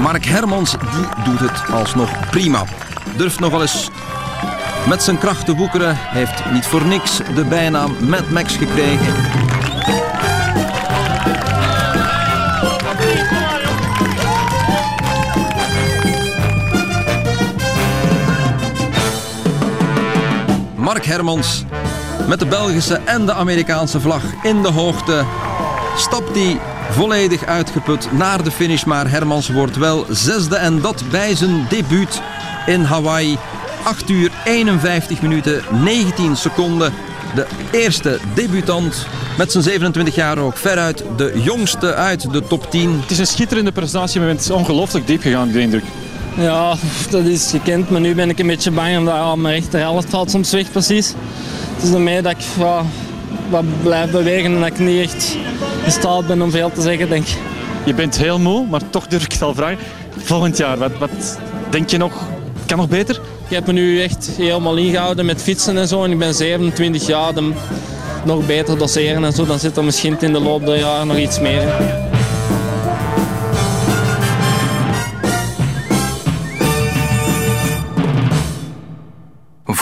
Mark Hermans die doet het alsnog prima. Durft nog wel eens met zijn krachten woekeren heeft niet voor niks de bijnaam Mad Max gekregen. Mark Hermans met de Belgische en de Amerikaanse vlag in de hoogte stapt hij volledig uitgeput naar de finish. Maar Hermans wordt wel zesde en dat bij zijn debuut in Hawaii. 8 uur 51 minuten 19 seconden. De eerste debutant met zijn 27 jaar ook veruit de jongste uit de top 10. Het is een schitterende prestatie, maar het is ongelooflijk diep gegaan, de indruk. Ja, dat is gekend, maar nu ben ik een beetje bang omdat ja, mijn rechterhelft valt soms weg precies. Het is ermee dat ik ja, wat blijf bewegen en dat ik niet echt in staat ben om veel te zeggen, denk ik. je bent heel moe, maar toch durf ik het al vragen. Volgend jaar, wat, wat denk je nog? Kan nog beter? Ik heb me nu echt helemaal ingehouden met fietsen en zo. En ik ben 27 jaar. Nog beter doseren en zo. Dan zit er misschien in de loop der jaren nog iets meer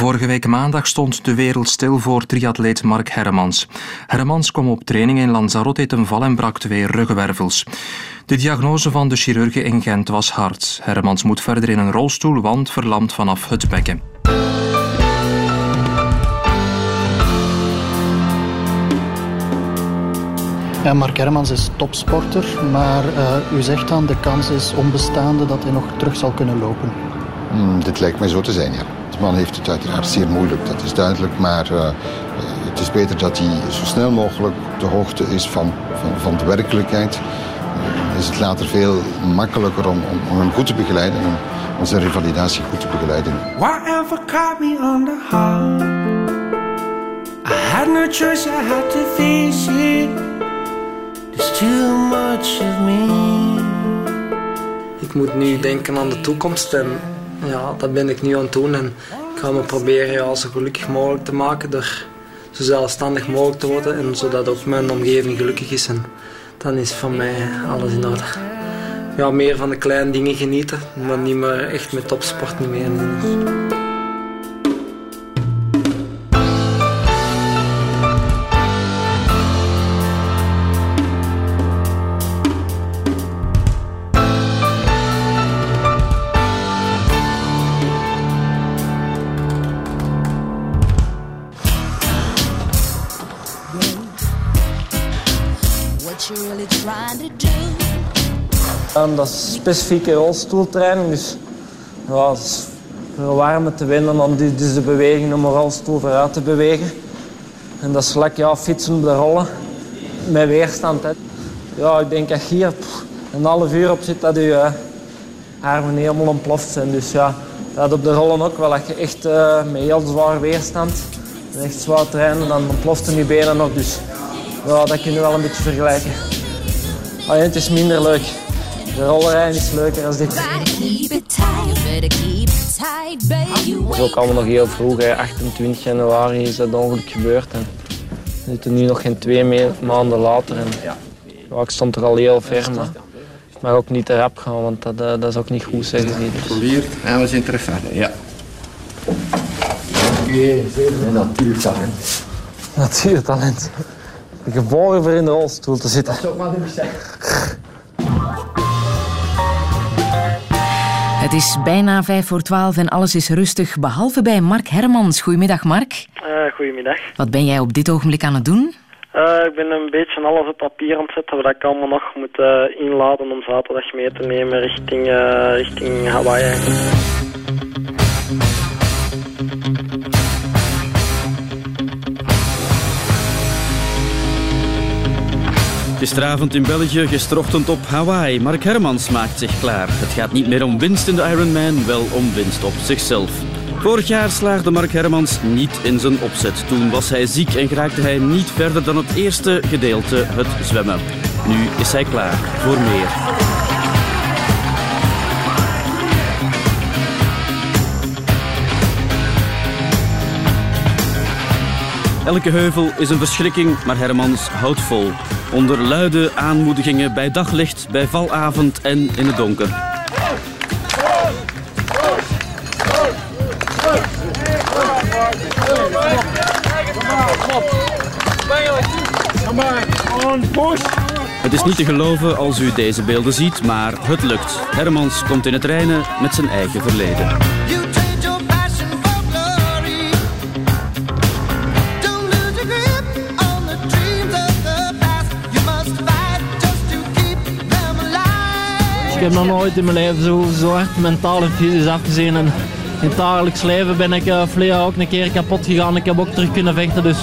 Vorige week maandag stond de wereld stil voor triatleet Mark Hermans. Hermans kwam op training in Lanzarote ten val en brak twee ruggenwervels. De diagnose van de chirurgen in Gent was hard. Hermans moet verder in een rolstoel, want verlamd vanaf het bekken. Ja, Mark Hermans is topsporter, maar uh, u zegt dan de kans is onbestaande dat hij nog terug zal kunnen lopen. Hmm, dit lijkt mij zo te zijn, ja. De man heeft het uiteraard zeer moeilijk, dat is duidelijk. Maar uh, het is beter dat hij zo snel mogelijk op de hoogte is van, van, van de werkelijkheid. Uh, is het later veel makkelijker om, om, om hem goed te begeleiden en om zijn revalidatie goed te begeleiden. Whatever caught me on the high I had no choice, I had to face it There's too much of me Ik moet nu denken aan de toekomst en ja, dat ben ik nu aan het doen. En ik ga me proberen ja, zo gelukkig mogelijk te maken door zo zelfstandig mogelijk te worden. En zodat ook mijn omgeving gelukkig is. En dan is van mij alles in orde. Ja, meer van de kleine dingen genieten, maar niet meer echt met topsport niet meer. Dat is specifieke rolstoeltraining, dus ja, het is verwarmen te winnen dan dus de beweging om een rolstoel vooruit te bewegen. En dat is lekker ja, fietsen op de rollen met weerstand. Hè. Ja, ik denk dat hier pff, een half uur op zit dat je uh, armen helemaal ontploft zijn. Dus ja, dat op de rollen ook wel. Dat je echt uh, met heel zwaar weerstand en echt zwaar trainen, dan ontploften je benen nog. Dus ja, dat kun je wel een beetje vergelijken. Alleen het is minder leuk. De rollerij is leuker als dit. Het is ook allemaal nog heel vroeg. Hè. 28 januari is dat ongeluk gebeurd. En we zitten nu nog geen twee maanden later. En, ja, ik stond er al heel ver, maar ik mag ook niet te rap gaan, want dat, dat is ook niet goed, zeggen ze. Dus. En we zijn terug verder, ja. Oké, natuurtalent. Natuurtalent. Geboren voor in de rolstoel te zitten. Dat zou ik maar niet zeggen. Het is bijna vijf voor twaalf en alles is rustig, behalve bij Mark Hermans. Goedemiddag, Mark. Uh, goedemiddag. Wat ben jij op dit ogenblik aan het doen? Uh, ik ben een beetje alles op papier aan het zetten wat ik allemaal nog moet uh, inladen om zaterdag mee te nemen richting, richting Hawaii. Gisteravond in België, gisterochtend op Hawaii. Mark Hermans maakt zich klaar. Het gaat niet meer om winst in de Ironman, wel om winst op zichzelf. Vorig jaar slaagde Mark Hermans niet in zijn opzet. Toen was hij ziek en geraakte hij niet verder dan het eerste gedeelte, het zwemmen. Nu is hij klaar voor meer. Elke heuvel is een verschrikking, maar Hermans houdt vol. Onder luide aanmoedigingen bij daglicht, bij valavond en in het donker. Het is niet te geloven als u deze beelden ziet, maar het lukt. Hermans komt in het reinen met zijn eigen verleden. Ik heb nog nooit in mijn leven zo, zo hard mentaal en fysisch afgezien. En in het dagelijks leven ben ik uh, verleden ook een keer kapot gegaan. Ik heb ook terug kunnen vechten. Dus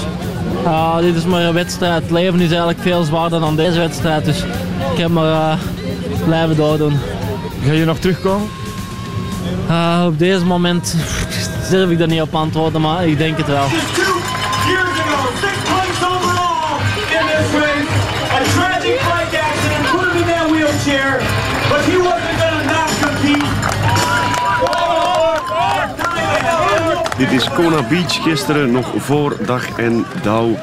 uh, dit is maar een wedstrijd. Het leven is eigenlijk veel zwaarder dan deze wedstrijd. Dus ik heb maar uh, blijven doordoen. Ga je nog terugkomen? Uh, op deze moment durf ik er niet op antwoorden, maar ik denk het wel. wheelchair, Dit is Kona Beach, gisteren nog voor dag en dauw.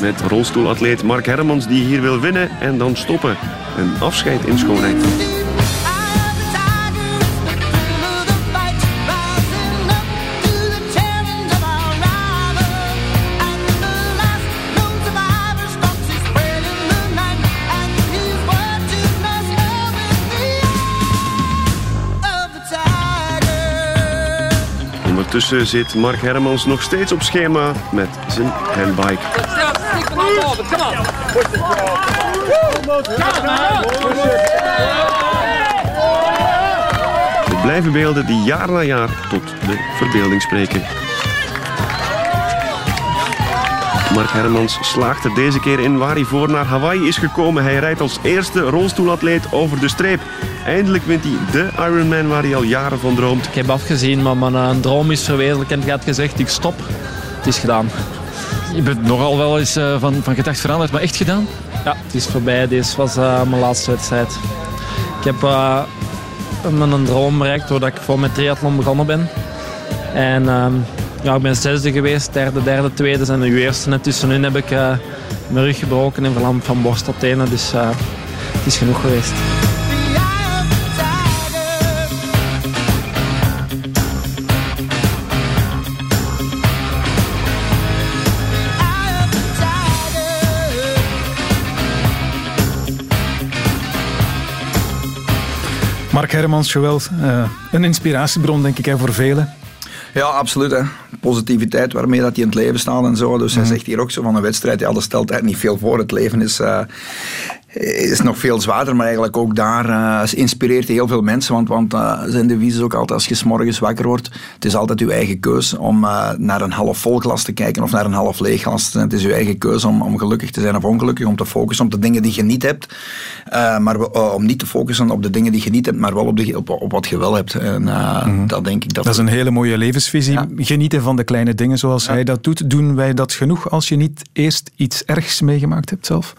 Met rolstoelatleet Mark Hermans die hier wil winnen en dan stoppen. Een afscheid in schoonheid. Ondertussen zit Mark Hermans nog steeds op schema met zijn handbike. Het blijven beelden die jaar na jaar tot de verbeelding spreken. Mark Hermans slaagt er deze keer in waar hij voor naar Hawaii is gekomen. Hij rijdt als eerste rolstoelatleet over de streep. Eindelijk wint hij de Ironman waar hij al jaren van droomt. Ik heb afgezien, maar mijn uh, droom is verwezenlijkt en ik had gezegd, ik stop. Het is gedaan. Je bent nogal wel eens uh, van, van gedacht veranderd, maar echt gedaan? Ja, het is voorbij. Dit was uh, mijn laatste wedstrijd. Ik heb mijn droom bereikt doordat ik voor mijn triathlon begonnen ben. En ehm, ja, ik ben zesde geweest, derde, derde, tweede en nu eerste. En tussenin heb ik uh, mijn rug gebroken en verlamd van borst tot tenen. Dus uh, het is genoeg geweest. Mark Hermans, Joël, uh, een inspiratiebron denk ik hè, voor velen. Ja, absoluut. Hè. Positiviteit waarmee dat hij in het leven staat en zo. Dus hij zegt hier ook zo van een wedstrijd, ja, dat stelt eigenlijk niet veel voor. Het leven is, uh, is nog veel zwaarder, maar eigenlijk ook daar uh, inspireert heel veel mensen. Want, want uh, zijn devies is ook altijd, als je s morgens wakker wordt, het is altijd uw eigen keuze om naar een half vol glas te kijken of naar een half leeg glas. Het is uw eigen keuze om, om gelukkig te zijn of ongelukkig, om te focussen op de dingen die je niet hebt. maar om niet te focussen op de dingen die je niet hebt, maar wel op, de, op, op wat je wel hebt. En mm-hmm. dat denk ik dat... Dat is een hele mooie levensvisie. Ja. Genieten van de kleine dingen zoals ja. hij dat doet. Doen wij dat genoeg als je niet eerst iets ergs meegemaakt hebt zelf?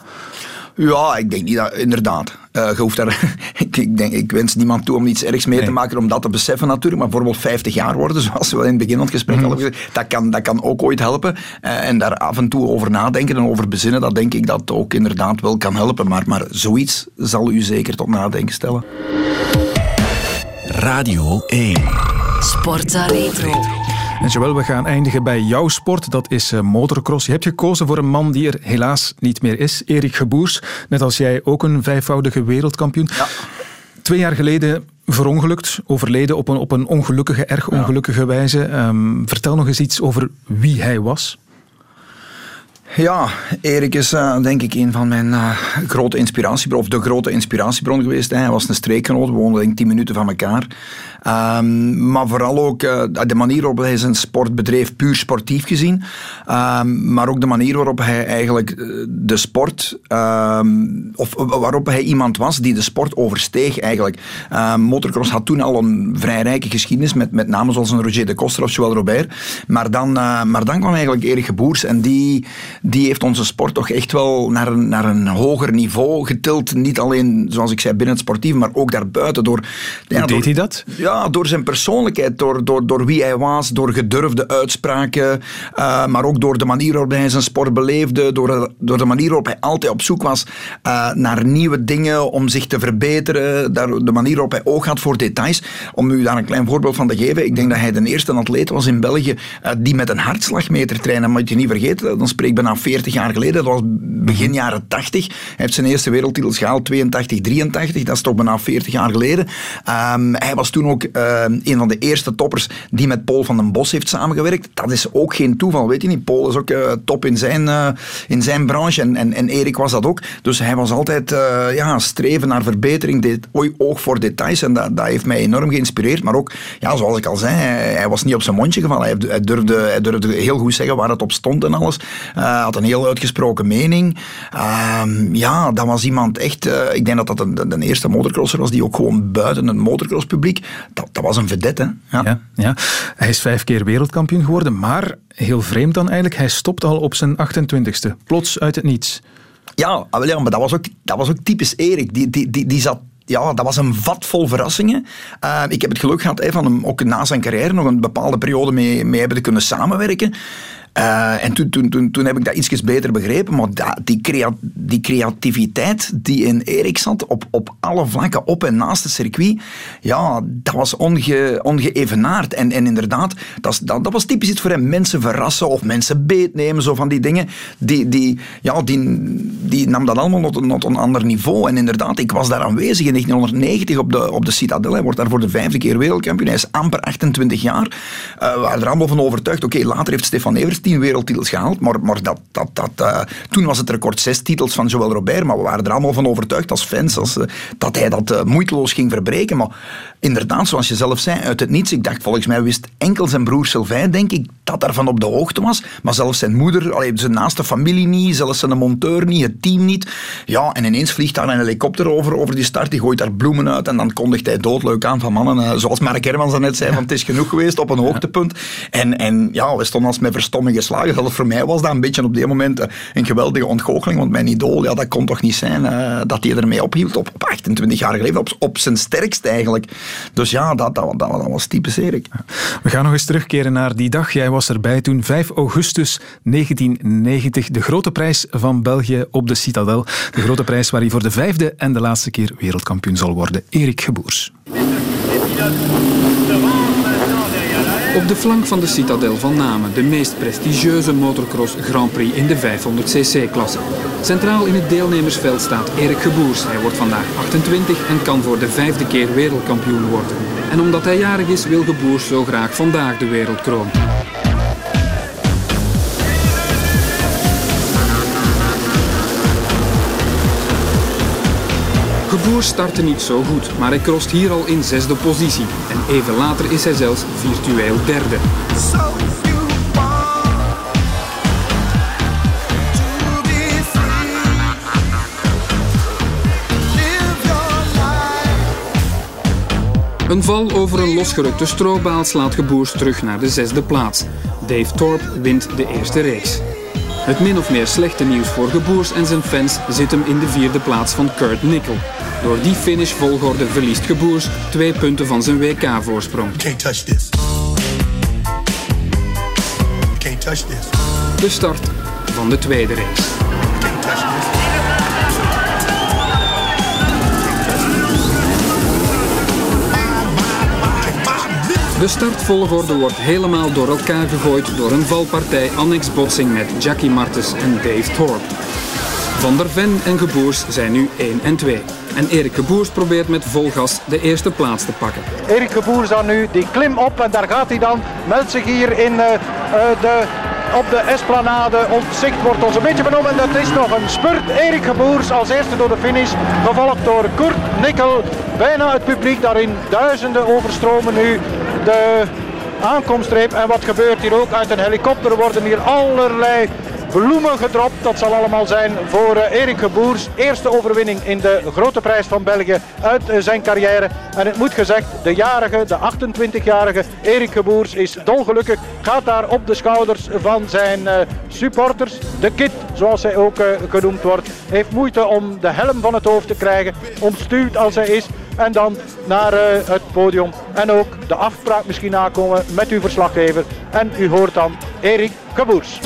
Ja, ik denk niet dat, inderdaad. Uh, je hoeft daar, ik, ik, denk, ik wens niemand toe om iets ergs mee nee. te maken, om dat te beseffen natuurlijk. Maar bijvoorbeeld 50 jaar worden, zoals we in het begin van het gesprek mm. hadden gezegd, dat kan, dat kan ook ooit helpen. Uh, en daar af en toe over nadenken en over bezinnen, dat denk ik dat ook inderdaad wel kan helpen. Maar, maar zoiets zal u zeker tot nadenken stellen. Radio 1 Sportza Retro. En Joël, we gaan eindigen bij jouw sport. Dat is uh, motocross. Je hebt gekozen voor een man die er helaas niet meer is. Erik Geboers. Net als jij ook een vijfvoudige wereldkampioen. Ja. Twee jaar geleden verongelukt, overleden op een, op een ongelukkige, erg ongelukkige ja. wijze. Um, vertel nog eens iets over wie hij was. Ja, Erik is uh, denk ik een van mijn uh, grote inspiratiebron, of de grote inspiratiebron geweest. Hij was een streekgenoot, we woonden denk ik tien minuten van elkaar. Um, maar vooral ook uh, de manier waarop hij zijn sport bedreef, puur sportief gezien. Um, maar ook de manier waarop hij eigenlijk de sport, um, of waarop hij iemand was die de sport oversteeg eigenlijk. motocross had toen al een vrij rijke geschiedenis, met, met namen zoals een Roger de Koster of Joël Robert. Maar dan, maar dan kwam eigenlijk Erik Geboers en die die heeft onze sport toch echt wel naar een, naar een hoger niveau getild. Niet alleen, zoals ik zei, binnen het sportief, maar ook daarbuiten. Door, ja, Hoe deed door, hij dat? Ja, door zijn persoonlijkheid, door, door, door wie hij was, door gedurfde uitspraken, uh, maar ook door de manier waarop hij zijn sport beleefde, door, door de manier waarop hij altijd op zoek was uh, naar nieuwe dingen om zich te verbeteren, daar, de manier waarop hij oog had voor details. Om u daar een klein voorbeeld van te geven, ik denk dat hij de eerste atleet was in België uh, die met een hartslagmeter trainde. Moet je niet vergeten, dan spreek ik bijna 40 jaar geleden, dat was begin jaren 80. Hij heeft zijn eerste wereldtitels gehaald, 82, 83, dat is toch bijna 40 jaar geleden. Um, hij was toen ook uh, een van de eerste toppers die met Paul van den Bos heeft samengewerkt. Dat is ook geen toeval, weet je niet. Paul is ook uh, top in zijn, uh, in zijn branche en, en, en Erik was dat ook. Dus hij was altijd ja, streven naar verbetering, deed oog voor details en dat, dat heeft mij enorm geïnspireerd. Maar ook, ja, zoals ik al zei, hij, was niet op zijn mondje gevallen. Hij, hij, durfde, hij durfde heel goed zeggen waar het op stond en alles. Uh, had een heel uitgesproken mening. Uh, ja, dat was iemand echt... Uh, ik denk dat dat de, de, eerste motocrosser was die ook gewoon buiten het motocrosspubliek... Dat, dat was een vedette. Ja. Ja, ja. Hij is vijf keer wereldkampioen geworden, maar heel vreemd dan eigenlijk, hij stopt al op zijn 28ste. Plots uit het niets. Ja, ja maar dat was ook, dat was ook typisch Erik. Die, die, die, die zat ja, dat was een vat vol verrassingen. Uh, ik heb het geluk gehad van hem ook na zijn carrière nog een bepaalde periode mee, mee hebben te kunnen samenwerken. Uh, en toen, toen, toen, toen heb ik dat ietsjes beter begrepen, maar die, die creativiteit die in Erik zat, op, op alle vlakken, op en naast het circuit, ja, dat was onge, ongeëvenaard. En, en inderdaad, dat, dat, dat was typisch iets voor hem. Mensen verrassen of mensen beetnemen, zo van die dingen. Die, die, ja, die, die nam dat allemaal tot, tot een ander niveau. En inderdaad, ik was daar aanwezig in 1990 op de, op de Citadel. Hij wordt daar voor de vijfde keer wereldkampioen. Hij is amper 28 jaar. Uh, we waren er allemaal van overtuigd. Oké, later heeft Stefan Evers wereldtitels gehaald, maar, maar dat, dat, dat, uh, toen was het record zes titels van Joël Robert, maar we waren er allemaal van overtuigd als fans als, uh, dat hij dat uh, moeiteloos ging verbreken. Maar inderdaad, zoals je zelf zei, uit het niets, ik dacht volgens mij wist enkel zijn broer Sylvain, denk ik, dat daarvan op de hoogte was, maar zelfs zijn moeder, allee, zijn naaste familie niet, zelfs zijn monteur niet, het team niet. Ja, en ineens vliegt daar een helikopter over, over die start, die gooit daar bloemen uit en dan kondigt hij doodleuk aan van mannen, zoals Mark Hermans net zei, van het is genoeg geweest op een hoogtepunt. En, en ja, we stonden als met verstomming geslagen. Zelfs voor mij was dat een beetje op die moment een geweldige ontgoocheling, want mijn idool, ja, dat kon toch niet zijn uh, dat hij ermee ophield op, op 28 jaar leven, op, op zijn sterkst eigenlijk. Dus ja, dat, dat, dat, dat was typisch Erik. We gaan nog eens terugkeren naar die dag. Jij was erbij toen, 5 augustus 1990, de grote prijs van België op de Citadel. De grote prijs waar hij voor de vijfde en de laatste keer wereldkampioen zal worden. Erik Geboers. Op de flank van de Citadel van Namen, de meest prestigieuze motocross Grand Prix in de 500cc-klasse. Centraal in het deelnemersveld staat Erik Geboers. Hij wordt vandaag 28 en kan voor de vijfde keer wereldkampioen worden. En omdat hij jarig is, wil Geboers zo graag vandaag de wereldkroon. Geboers startte niet zo goed, maar hij crost hier al in zesde positie. En even later is hij zelfs virtueel derde. Een val over een losgerukte strobaal slaat Geboers terug naar de zesde plaats. Dave Thorpe wint de eerste race. Het min of meer slechte nieuws voor Geboers en zijn fans zit hem in de vierde plaats van Kurt Nickel. Door die finish volgorde verliest Geboers twee punten van zijn WK-voorsprong. De start van de tweede race. De startvolgorde wordt helemaal door elkaar gegooid door een valpartij annex botsing met Jackie Martens en Dave Thorpe. Van der Ven en Geboers zijn nu 1 en 2. En Erik Geboers probeert met vol gas de eerste plaats te pakken. Erik Geboers dan nu die klim op en daar gaat hij dan. Meldt zich hier in uh, uh, de, op de esplanade. Ons zicht wordt ons een beetje benoemd en dat is nog een spurt. Erik Geboers als eerste door de finish. Gevolgd door Kurt Nikkel. Bijna het publiek daarin duizenden overstromen nu de aankomstreep. En wat gebeurt hier ook? Uit een helikopter worden hier allerlei bloemen gedropt. Dat zal allemaal zijn voor uh, Erik Geboers. Eerste overwinning in de grote prijs van België uit uh, zijn carrière. En het moet gezegd, de jarige, de 28-jarige Erik Geboers is dolgelukkig. Gaat daar op de schouders van zijn uh, supporters. De kid, zoals hij ook genoemd wordt. Heeft moeite om de helm van het hoofd te krijgen. Omstuwd als hij is. En dan naar het podium. En ook de afspraak misschien nakomen met uw verslaggever. En u hoort dan Erik Geboers.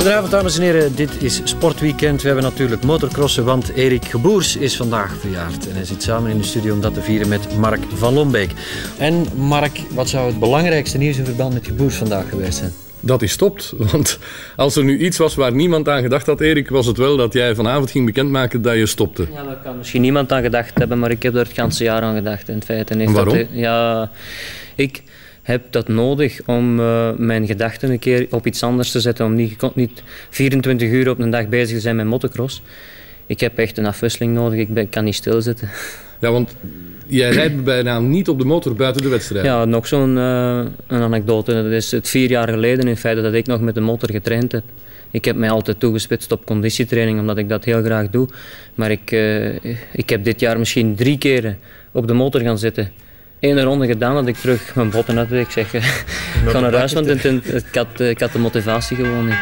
Goedenavond dames en heren, dit is Sportweekend. We hebben natuurlijk motocrossen, want Erik Geboers is vandaag verjaard. En hij zit samen in de studio om dat te vieren met Mark van Lombeek. En Mark, wat zou het belangrijkste nieuws in verband met Geboers vandaag geweest zijn? Dat is stopt. Want als er nu iets was waar niemand aan gedacht had, Erik, was het wel dat jij vanavond ging bekendmaken dat je stopte. Ja, daar kan misschien niemand aan gedacht hebben, maar ik heb er het ganse jaar aan gedacht. In feite. En waarom? Dat, ja, ik heb dat nodig om uh, mijn gedachten een keer op iets anders te zetten. Om niet, niet 24 uur op een dag bezig te zijn met motocross. Ik heb echt een afwisseling nodig. Ik, ben, ik kan niet stilzitten. Ja, want jij rijdt bijna niet op de motor buiten de wedstrijd. Ja, nog zo'n uh, een anekdote. Dat is het vier jaar geleden in feite dat ik nog met de motor getraind heb. Ik heb mij altijd toegespitst op conditietraining, omdat ik dat heel graag doe. Maar ik, uh, ik heb dit jaar misschien drie keren op de motor gaan zitten. Ene ronde gedaan dat ik terug mijn botten. Ik zeg, ik ga naar huis, want ik, had, ik had de motivatie gewoon niet.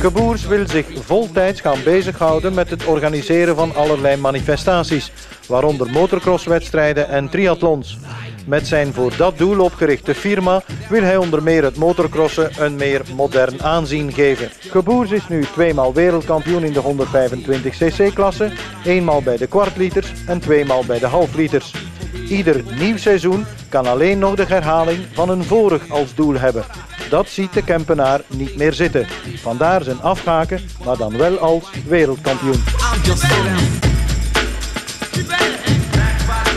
Geboers wil zich voltijds gaan bezighouden met het organiseren van allerlei manifestaties, waaronder motorcrosswedstrijden en triathlons. Met zijn voor dat doel opgerichte firma wil hij onder meer het motorcrossen een meer modern aanzien geven. Geboers is nu tweemaal wereldkampioen in de 125cc-klasse, eenmaal bij de kwartliters en tweemaal bij de halfliters. Ieder nieuw seizoen kan alleen nog de herhaling van een vorig als doel hebben. Dat ziet de Kempenaar niet meer zitten. Vandaar zijn afhaken, maar dan wel als wereldkampioen.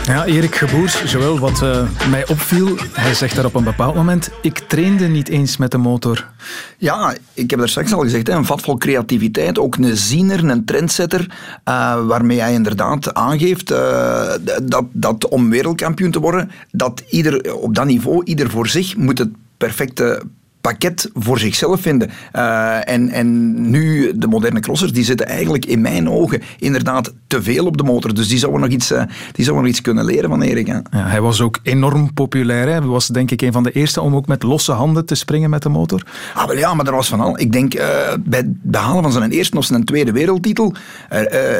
Ja, Erik Geboers, Joël, wat uh, mij opviel, hij zegt daar op een bepaald moment, ik trainde niet eens met de motor. Ja, ik heb er straks al gezegd, een vat vol creativiteit, ook een ziener, een trendsetter, uh, waarmee hij inderdaad aangeeft uh, dat, dat om wereldkampioen te worden, dat ieder op dat niveau, ieder voor zich, moet het perfecte pakket voor zichzelf vinden. Uh, en, en nu, de moderne crossers, die zitten eigenlijk in mijn ogen inderdaad te veel op de motor. Dus die zouden nog iets, uh, die zouden nog iets kunnen leren van Erik. Ja, hij was ook enorm populair. Hè. Hij was denk ik een van de eerste om ook met losse handen te springen met de motor. Ah, wel ja, maar er was van al. Ik denk, uh, bij het behalen van zijn eerste of zijn tweede wereldtitel,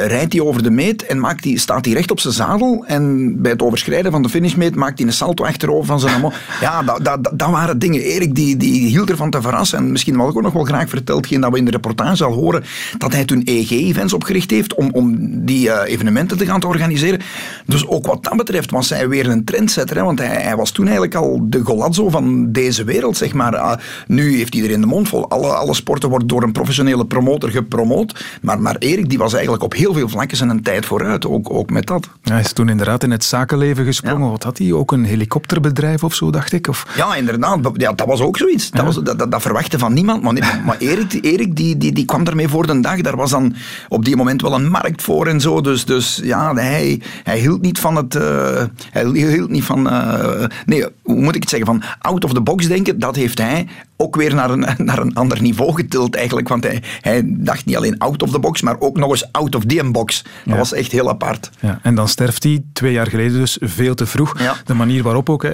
rijdt hij over de meet en maakt die, staat hij recht op zijn zadel. En bij het overschrijden van de finishmeet maakt hij een salto achterover van zijn motor. Ja, dat, dat, dat waren dingen. Erik, die, die hield ervan te verrassen. En misschien wel ook nog wel graag verteld, geen dat we in de reportage al horen, dat hij toen EG-events opgericht heeft om, om die uh, evenementen te gaan te organiseren. Dus ook wat dat betreft was hij weer een trendsetter. Hè, want hij, hij, was toen eigenlijk al de Golazzo van deze wereld, zeg maar. Uh, nu heeft iedereen de mond vol. Alle, alle sporten worden door een professionele promotor gepromoot. Maar, maar Erik die was eigenlijk op heel veel vlakken zijn een tijd vooruit, ook, ook met dat. Hij is toen inderdaad in het zakenleven gesprongen. Ja. Wat had hij? Ook een helikopterbedrijf of zo, dacht ik? Of... Ja, inderdaad. Ja, dat was ook zoiets. Dat, was, dat, dat, dat verwachtte van niemand. Maar, maar Erik, Erik die, die, die kwam daarmee voor de dag. Daar was dan op die moment wel een markt voor en zo. Dus, dus ja, hij, hij hield niet van het... Uh, hij hield niet van... Uh, nee, hoe moet ik het zeggen? Van out of the box denken, dat heeft hij ook weer naar een, naar een ander niveau getild eigenlijk. Want hij, hij dacht niet alleen out of the box, maar ook nog eens out of the box. Dat ja. was echt heel apart. Ja, en dan sterft hij twee jaar geleden dus veel te vroeg. Ja. De manier waarop ook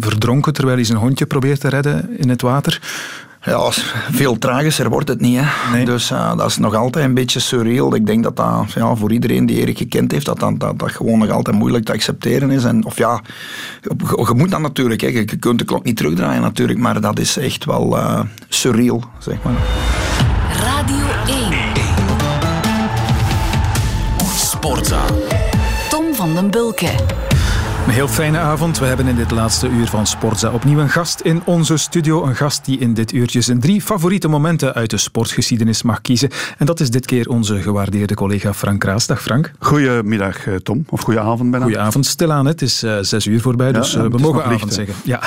verdronken terwijl hij zijn hondje probeert te redden in het water. Ja, veel tragischer wordt het niet. Hè. Nee. Dus uh, dat is nog altijd een beetje surreal. Ik denk dat dat ja, voor iedereen die Erik gekend heeft, dat dat, dat dat gewoon nog altijd moeilijk te accepteren is. En, of ja, je, je moet dat natuurlijk. Hè. Je kunt de klok niet terugdraaien natuurlijk, maar dat is echt wel uh, surreal, zeg maar. Radio 1. Sportza. Tom van den Bulke. Een heel fijne avond. We hebben in dit laatste uur van Sportza opnieuw een gast in onze studio. Een gast die in dit uurtje zijn drie favoriete momenten uit de sportgeschiedenis mag kiezen. En dat is dit keer onze gewaardeerde collega Frank Raas. Dag Frank. Goedemiddag Tom, of goedenavond bijna. Goedenavond, stilaan. Het is uh, zes uur voorbij, dus uh, we mogen avond zeggen. Ja.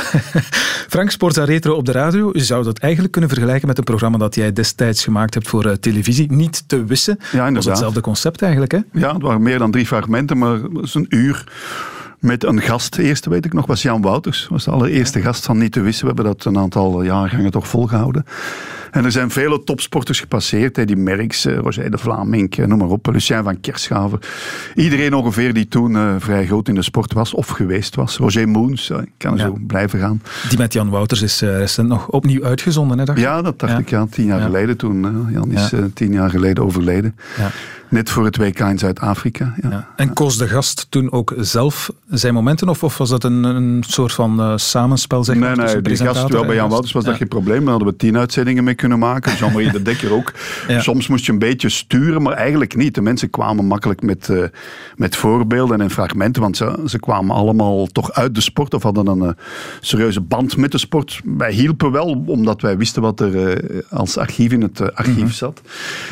Frank, Sportza Retro op de radio. Je zou dat eigenlijk kunnen vergelijken met een programma dat jij destijds gemaakt hebt voor uh, televisie. Niet te wissen. Ja, inderdaad. Dat was hetzelfde concept eigenlijk, hè? Ja, het waren meer dan drie fragmenten, maar het is een uur met een gast. De eerste weet ik nog was Jan Wouters. was de allereerste gast van Niet te Wissen. We hebben dat een aantal jaargangen toch volgehouden. En er zijn vele topsporters gepasseerd. Eddie Merckx, Roger de Vlaming, noem maar op. Lucien van Kerschaven. Iedereen ongeveer die toen uh, vrij groot in de sport was of geweest was. Roger Moens, ik kan ja. zo blijven gaan. Die met Jan Wouters is recent nog opnieuw uitgezonden, hè? Dacht ja, dat dacht ja. ik, ja. Tien jaar geleden toen. Jan is tien jaar geleden overleden. Net voor het WK in Zuid-Afrika. Ja. En koos de gast toen ook zelf zijn momenten? Of, of was dat een, een soort van uh, samenspel? Zeg nee, nee, de gast wel bij Jan Wouters was dat geen probleem. Daar hadden we tien uitzendingen mee kunnen maken. Jean-Marie de Dekker ook. ja. Soms moest je een beetje sturen, maar eigenlijk niet. De mensen kwamen makkelijk met, uh, met voorbeelden en fragmenten, want ze, ze kwamen allemaal toch uit de sport of hadden een uh, serieuze band met de sport. Wij hielpen wel, omdat wij wisten wat er als archief in het archief mm -hmm. zat.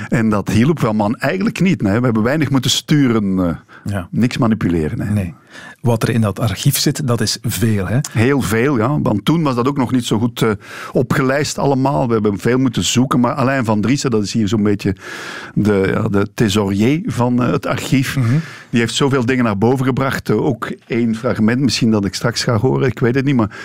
En dat hielp wel, maar eigenlijk niet. Nee. We hebben weinig moeten sturen, ja. niks manipuleren. Nee. nee. Wat er in dat archief zit, dat is veel. Hè? Heel veel, ja. Want toen was dat ook nog niet zo goed uh, opgelijst allemaal. We hebben veel moeten zoeken. Maar Alain van Driessen, dat is hier zo'n beetje de, ja, de thesaurier van uh, het archief. Mm -hmm. Die heeft zoveel dingen naar boven gebracht. Uh, ook één fragment, misschien dat ik straks ga horen. Ik weet het niet, maar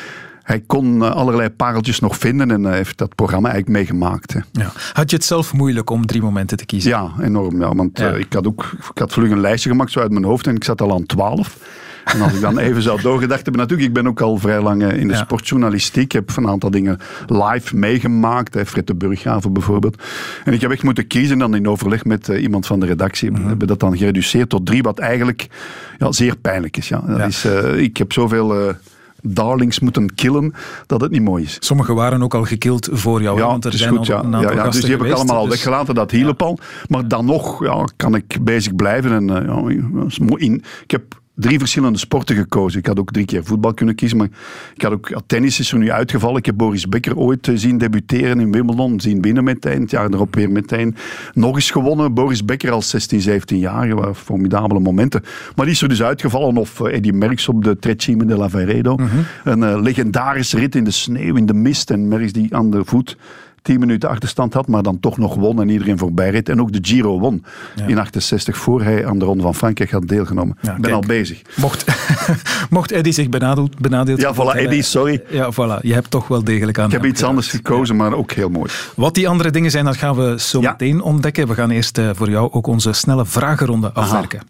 hij kon eh, allerlei pareltjes nog vinden en hij heeft dat programma eigenlijk meegemaakt. Ja. Had je het zelf moeilijk om drie momenten te kiezen? Ja, enorm. Ja, want Ja. eh, ik had ook ik had vlug een lijstje gemaakt zo uit mijn hoofd en ik zat al aan 12. En als ik dan even zou doorgedacht hebben, natuurlijk, ik ben ook al vrij lang eh, in de sportjournalistiek. Ik heb een aantal dingen live meegemaakt, hè, Fred de Burghaven bijvoorbeeld. En ik heb echt moeten kiezen dan in overleg met eh, iemand van de redactie. Mhm. We hebben dat dan gereduceerd tot drie, wat eigenlijk ja, zeer pijnlijk is. Ja. Dat Is, eh, ik heb zoveel eh, darlings moeten killen dat het niet mooi is. Sommigen waren ook al gekild voor jou, hè, Ja, want er zijn goed, al ja. een aantal ja, ja, dus die heb ik allemaal al dus- weggelaten, dat hielp al. Maar dan nog ja, kan ik bezig blijven. En, eh. In, ik heb drie verschillende sporten gekozen. Ik had ook drie keer voetbal kunnen kiezen, maar ik had ook, ja, tennis is er nu uitgevallen. Ik heb Boris Becker ooit eh, zien debuteren in Wimbledon, zien winnen meteen. Het jaar erop weer meteen nog eens gewonnen. Boris Becker als 16, 17 jaar, waren formidabele momenten. Maar die is er dus uitgevallen. Of eh, Eddie Merckx op de Trecime de la Veredo. Een eh, legendarische rit in de sneeuw, in de mist. En Merckx die aan de voet 10 minuten achterstand had, maar dan toch nog won en iedereen voorbij reed. En ook de Giro won in 68 voor hij aan de Ronde van Frankrijk had deelgenomen. Ik ben kijk. al bezig. Mocht, mocht Eddie zich benadeeld, benadeeld Ja, voilà, Eddie, sorry. Ja, voilà. Je hebt toch wel degelijk aan Ik heb iets anders gekozen, maar ook heel mooi. Wat die andere dingen zijn, dat gaan we zo meteen ontdekken. We gaan eerst eh, voor jou ook onze snelle vragenronde afwerken.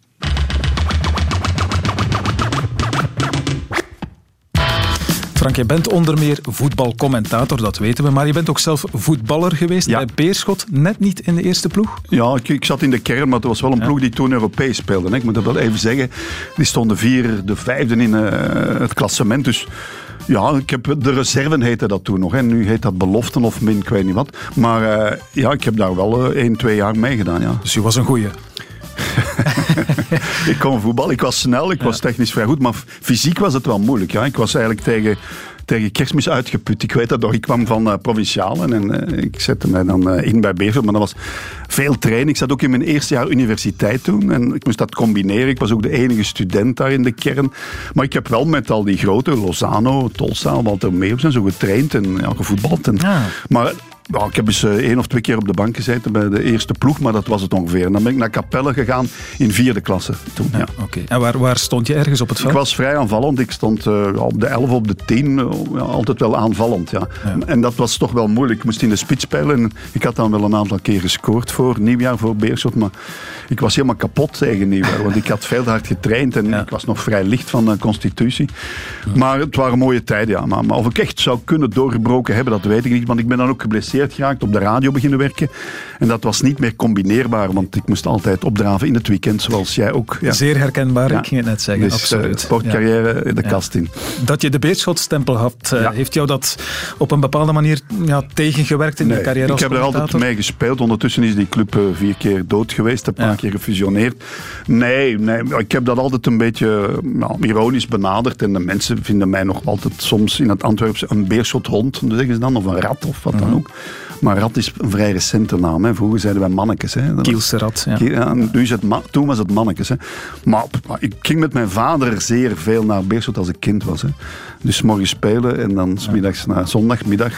Frank, je bent onder meer voetbalcommentator, dat weten we. Maar je bent ook zelf voetballer geweest bij Beerschot. Net niet in de eerste ploeg. Ja, ik, ik zat in de kern, maar het was wel een ploeg die toen Europees speelde. hè. Ik moet dat wel even zeggen. Die stonden vier, de vijfde in eh, het klassement. Dus ja, ik heb, de reserven heette dat toen nog. Hè. Nu heet dat beloften of min, ik weet niet wat. Maar eh, ja, ik heb daar wel eh, één, twee jaar meegedaan. Ja. Dus je was een goeie. ik kon voetbal, ik was snel, ik was technisch vrij goed, maar fysiek was het wel moeilijk. Ja. Ik was eigenlijk tegen, tegen kerstmis uitgeput. Ik weet dat nog, ik kwam van eh provincialen en eh, ik zette mij dan eh, in bij Bever, maar dat was veel trainen. Ik zat ook in mijn eerste jaar universiteit toen en ik moest dat combineren. Ik was ook de enige student daar in de kern. Maar ik heb wel met al die grote, Lozano, Tolsa, Walter Meeuws en zo getraind en ja, gevoetbald. En, Maar ik heb eens eh, één of twee keer op de bank gezeten bij de eerste ploeg, maar dat was het ongeveer. En dan ben ik naar Capelle gegaan in vierde klasse toen. Ja. Oké. En waar, waar stond je ergens op het veld? Ik was vrij aanvallend. Ik stond eh, op de 11, op de 10. eh, ja, altijd wel aanvallend. Ja. En dat was toch wel moeilijk. Ik moest in de spits spelen. En ik had dan wel een aantal keer gescoord voor nieuwjaar, voor Beerschot. Maar ik was helemaal kapot tegen nieuwjaar. Want ik had veel hard getraind. En ik was nog vrij licht van de constitutie. Maar het waren mooie tijden. Ja. Maar, maar of ik echt zou kunnen doorgebroken hebben, dat weet ik niet. Want ik ben dan ook geblesseerd geraakt. Op de radio beginnen werken. En dat was niet meer combineerbaar. Want ik moest altijd opdraven in het weekend. Zoals jij ook. Ja. Zeer herkenbaar, Ja. ik ging het net zeggen. Dus, eh, absoluut. sportcarrière de kast in. Dat je de Beerschot-stempel had, eh, heeft jou dat op een bepaalde manier ja, tegengewerkt in je carrière ik heb er altijd mee gespeeld. Ondertussen is die club eh, vier keer dood geweest, een paar keer gefusioneerd. Nee, nee, ik heb dat altijd een beetje nou, ironisch benaderd. En de mensen vinden mij nog altijd soms in het Antwerpse een beerschothond, zeggen ze dan, of een rat of wat Mhm. dan ook. Maar rat is een vrij recente naam. Hè. Vroeger zeiden wij mannekes. Hè. Dat was- Kielse rat, ja. Kiel- ja, nu is het ma- toen was het mannekes. Hè. Maar, ik ging met mijn vader zeer veel naar Beerschot als ik kind was. Hè. Dus morgen spelen en dan naar zondagmiddag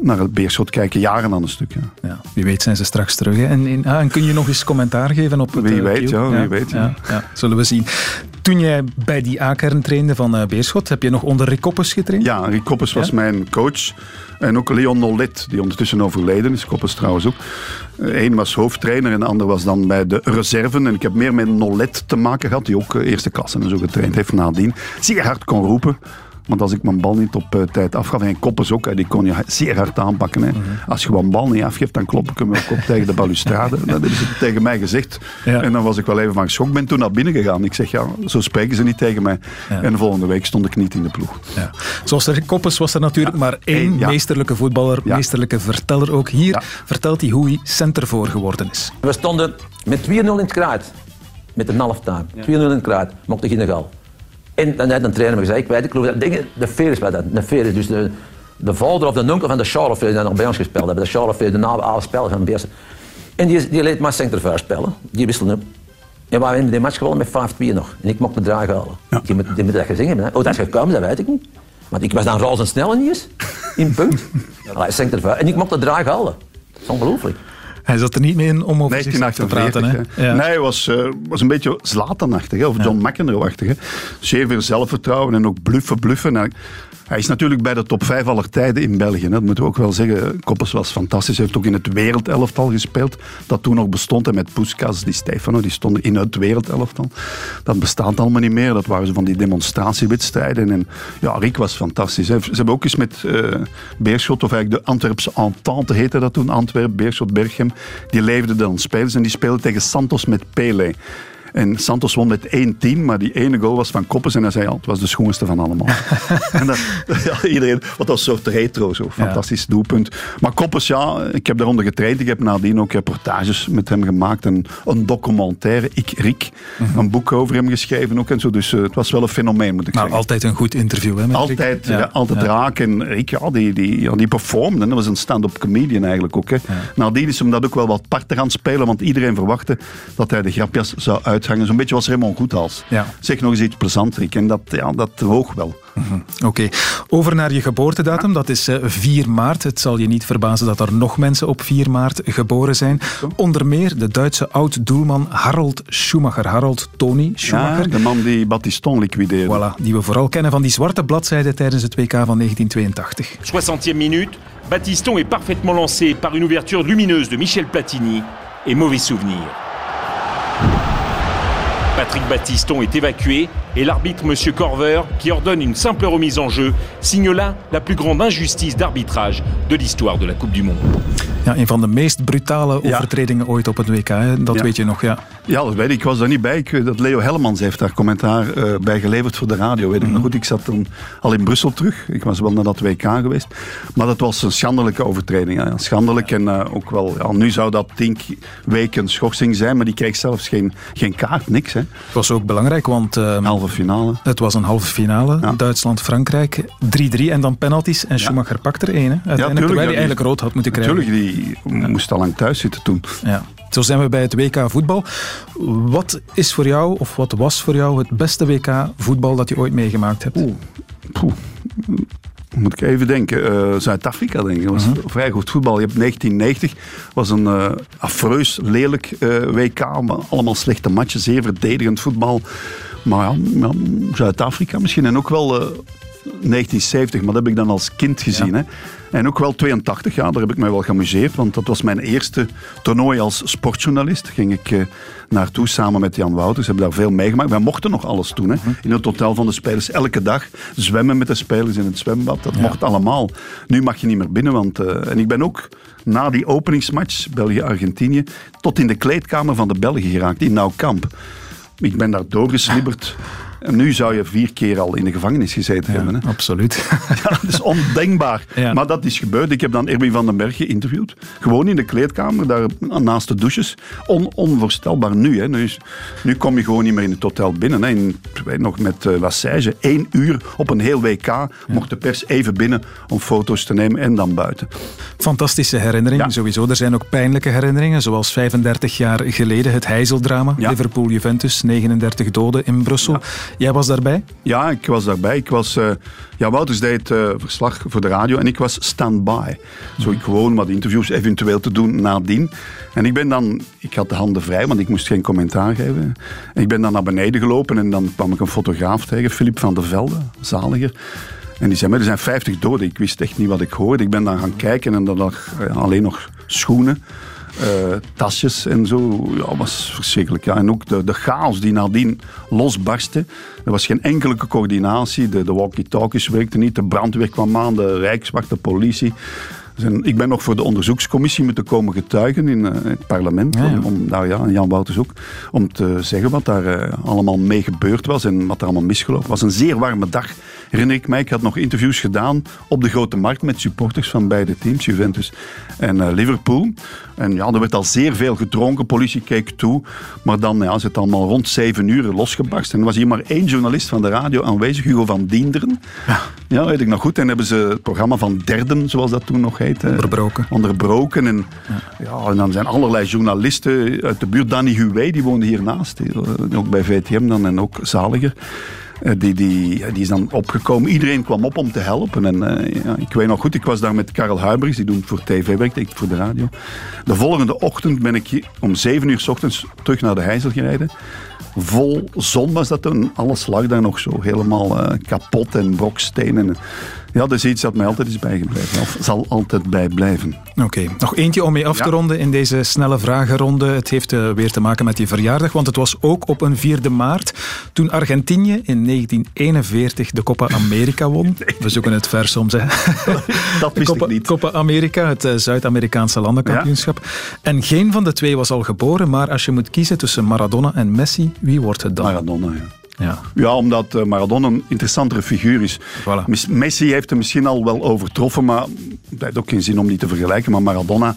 naar het Beerschot kijken. Jaren aan een stuk. Ja. Ja, wie weet zijn ze straks terug. Hè. En, en, ah, en kun je nog eens commentaar geven op het Wie eh, weet, Kiel? ja, wie weet, ja. ja. Zullen we zien. Toen jij bij die A-kern trainde van eh, Beerschot, heb je nog onder Rick Koppes getraind? Ja, Rick Koppes was Ja? mijn coach. En ook Leon Nollet, die ondertussen overleden is. Koppes trouwens ook. Eén was hoofdtrainer en de ander was dan bij de reserven. En ik heb meer met Nollet te maken gehad, die ook eh, eerste klasse en zo getraind heeft nadien. Zeer hard kon roepen. Want als ik mijn bal niet op eh, tijd afgaf, en Koppes ook, hè, die kon je zeer hard aanpakken. Hè. Als je mijn bal niet afgeeft, dan klop ik hem ook op tegen de balustrade. dat hebben ze tegen mij gezegd. En dan was ik wel even van geschok. Ik ben toen naar binnen gegaan. Ik zeg, ja, zo spreken ze niet tegen mij. En de volgende week stond ik niet in de ploeg. Ja. Zoals Rick Koppes was er natuurlijk maar één meesterlijke voetballer, meesterlijke verteller ook. Hier vertelt hij hoe hij centervoor geworden is. We stonden met 2-0 in het kruid. Met een half time. 2-0 in het kruid. Mocht geen gal. En dan had een trainer me gezegd, ik weet ik geloof dat dingen, de is bij dat. De veer is dus de, de vader of de onkel van de Charlotte die nog bij ons gespeeld hebben. De Charlotte, de naam oude speler van Beersen. En die, die liet mij centervuur spelen. Die wisselde op. En we hebben die match gewonnen met 5-2 nog. En ik mocht de draag halen. Die moet, die moet dat gezien hebben. hè. Hoe dat is gekomen, dat weet ik niet. Want ik was dan razendsnel in eens. In punt. Allee. En ik mocht de draag halen. Dat is ongelooflijk. Hij zat er niet mee in om over zichzelf te praten. Hè? Ja. Nee, hij was, uh, was een beetje Zlatan-achtig, of John ja. McEnroe-achtig. Zeer veel zelfvertrouwen en ook bluffen, bluffen. En hij is natuurlijk bij de top 5 aller tijden in België. Dat moeten we ook wel zeggen. Koppes was fantastisch. Hij heeft ook in het wereldelftal gespeeld. Dat toen nog bestond. En met Puskas, die Stefano, die stonden in het wereldelftal. Dat bestaat allemaal niet meer. Dat waren zo van die demonstratiewedstrijden. En ja, Rick was fantastisch. Ze hebben ook eens met uh, Beerschot, of eigenlijk de Antwerpse Entente heette dat toen. Antwerp, Beerschot, Berchem. Die leefden dan spelers. En die speelden tegen Santos met Pele. En Santos won met één team, maar die ene goal was van Koppes en hij zei al, het was de schoonste van allemaal. en dat, ja, iedereen, wat was een soort retro, zo fantastisch doelpunt. Maar Koppes, ja, ik heb daaronder getraind. Ik heb nadien ook reportages met hem gemaakt. En een documentaire, Ik Rick, mhm. een boek over hem geschreven ook en zo. Dus uh, het was wel een fenomeen, moet ik maar zeggen. altijd een goed interview, hè? Met altijd, Rick? Ja, altijd raak. En Rick, ja, die, die, ja, die performde. Dat was een stand-up comedian eigenlijk ook. Hè. Nadien is hem dat ook wel wat parter gaan spelen, want iedereen verwachtte dat hij de grapjas zou uit uithangen. Zo'n beetje was Raymond Goethals. Ja. Zeg nog eens iets plezant, Rick. En dat, ja, dat woog wel. Mhm. Oké. Over naar je geboortedatum. Dat is 4 eh, maart. Het zal je niet verbazen dat er nog mensen op 4 maart geboren zijn. Onder meer de Duitse oud-doelman Harold Schumacher. Harold Tony Schumacher. Ja, de man die Battiston liquideerde. Voilà, die we vooral kennen van die zwarte bladzijde tijdens het WK van 1982. 60e minuut. Battiston est parfaitement lancé par une ouverture lumineuse de Michel Platini. Et mauvais souvenir. Patrick Battiston est évacué et l'arbitre M. Corver, qui ordonne une simple remise en jeu, signe là la plus grande injustice d'arbitrage de l'histoire de la Coupe du Monde. Ja, een van de meest brutale overtredingen ooit op het WK, hè? dat weet je nog. Ja. ja, dat weet ik. Ik was daar niet bij. Ik, dat Leo Hellemans heeft daar commentaar uh, bij geleverd voor de radio. Weet ik nog goed. Ik zat toen al in Brussel terug. Ik was wel naar dat WK geweest. Maar dat was een schandelijke overtreding. Ja. Schandelijk en uh, ook wel... Ja, nu zou dat tien weken schorsing zijn, maar die kreeg zelfs geen, geen kaart, niks. Hè. Het was ook belangrijk, want... Uh, halve finale. Het was een halve finale. Ja. Duitsland-Frankrijk. 3-3 en dan penalties. En Schumacher ja. pakt er één. Hè, uiteindelijk, terwijl hij eigenlijk rood had moeten krijgen. Natuurlijk, die moest al lang thuis zitten toen. Ja. Zo zijn we bij het WK voetbal. Wat is voor jou, of wat was voor jou het beste WK voetbal dat je ooit meegemaakt hebt? Oeh. Poeh moet ik even denken, uh, Zuid-Afrika denk ik. Was uh mhm. -huh. vrij goed voetbal. Je hebt 1990, was een uh, afreus, lelijk uh, WK. Allemaal slechte matches, zeer verdedigend voetbal. Maar ja, ja Zuid-Afrika misschien. En ook wel 1970, maar dat heb ik dan als kind gezien. Ja. Hè. En ook wel 82, ja, daar heb ik mij wel geamuseerd. Want dat was mijn eerste toernooi als sportjournalist. Ging ik uh, naartoe samen met Jan Wouters. Hebben daar veel meegemaakt. Wij mochten nog alles doen. Hè. Mhm. In het hotel van de spelers. Elke dag zwemmen met de spelers in het zwembad. Dat mocht allemaal. Nu mag je niet meer binnen. Want, uh, en ik ben ook na die openingsmatch, België-Argentinië, tot in de kleedkamer van de Belgen geraakt. In Nou Kamp. Ik ben daar doorgeslibberd. Nu zou je vier keer al in de gevangenis gezeten hebben. Hè? Absoluut. Ja, dat is ondenkbaar. Maar dat is gebeurd. Ik heb dan Erwin van den Berg geïnterviewd. Gewoon in de kleedkamer, daar naast de douches. On, onvoorstelbaar nu, hè. nu. Nu kom je gewoon niet meer in het hotel binnen. Hè. In, nog met uh, Lassage, één uur op een heel WK mocht de pers even binnen om foto's te nemen en dan buiten. Fantastische herinneringen, sowieso. Er zijn ook pijnlijke herinneringen, zoals 35 jaar geleden het Heizeldrama. Liverpool-Juventus, 39 doden in Brussel. Jij was daarbij? Ja, ik was daarbij. Ik was, uh, ja, Wouters deed uh, verslag voor de radio en ik was stand-by. Zo ik gewoon wat interviews eventueel te doen nadien. En ik ben dan, ik had de handen vrij, want ik moest geen commentaar geven. En ik ben dan naar beneden gelopen en dan kwam ik een fotograaf tegen, Filip van der Velde, zaliger. En die zei, maar er zijn 50 doden. Ik wist echt niet wat ik hoorde. Ik ben dan gaan kijken en dan lag alleen nog schoenen. Uh, tasjes en zo. Ja, was verschrikkelijk. Ja. En ook de, de chaos die nadien losbarstte. Er was geen enkele coördinatie. De, de walkie-talkies werkten niet. De brandweer kwam aan, de Rijkswacht, de politie. Dus ik ben nog voor de onderzoekscommissie moeten komen getuigen in uh, het parlement. Ja, ja. Om, nou ja, Jan Wouters ook. Om te zeggen wat daar uh, allemaal mee gebeurd was en wat er allemaal misgelopen was. Een zeer warme dag, herinner ik mij. Ik had nog interviews gedaan op de Grote Markt met supporters van beide teams, Juventus en uh, Liverpool. En ja, er werd al zeer veel gedronken, politie keek toe. Maar dan ja, is het allemaal rond zeven uur losgebarst. En er was hier maar één journalist van de radio aanwezig, Hugo van Dienderen. Ja, ja weet ik nog goed. En hebben ze het programma van Derden, zoals dat toen nog heette. Onderbroken. Onderbroken. En, ja. ja. en dan zijn allerlei journalisten uit de buurt. Danny Huwé, die woonde hiernaast. Ook bij VTM dan en ook Zaliger. Eh, die, die, die is dan opgekomen. Iedereen kwam op om te helpen. En eh, ja, ik weet nog goed, ik was daar met Karel Huibrechts, die doet voor tv werkt, ik voor de radio. De volgende ochtend ben ik om 7 uur s ochtends terug naar de Heizel gereden. Vol zon was dat toen. Alles lag daar nog zo helemaal eh, kapot en brokstenen. Ja, dat is iets dat mij altijd is bijgebleven. Of zal altijd bijblijven. Oké, nog eentje om mee af te ronden in deze snelle vragenronde. Het heeft uh, weer te maken met die verjaardag, want het was ook op een 4 maart toen Argentinië in 1941 de Copa America won. We zoeken het vers soms, hè. Dat wist Copa, ik niet. Copa America, het uh, Zuid-Amerikaanse landenkampioenschap. En geen van de twee was al geboren, maar als je moet kiezen tussen Maradona en Messi, wie wordt het dan? Maradona, ja. Ja. ja, omdat uh, Maradona een interessantere figuur is. Voilà. Messi heeft hem misschien al wel overtroffen, maar het heeft ook geen zin om die te vergelijken. Maar Maradona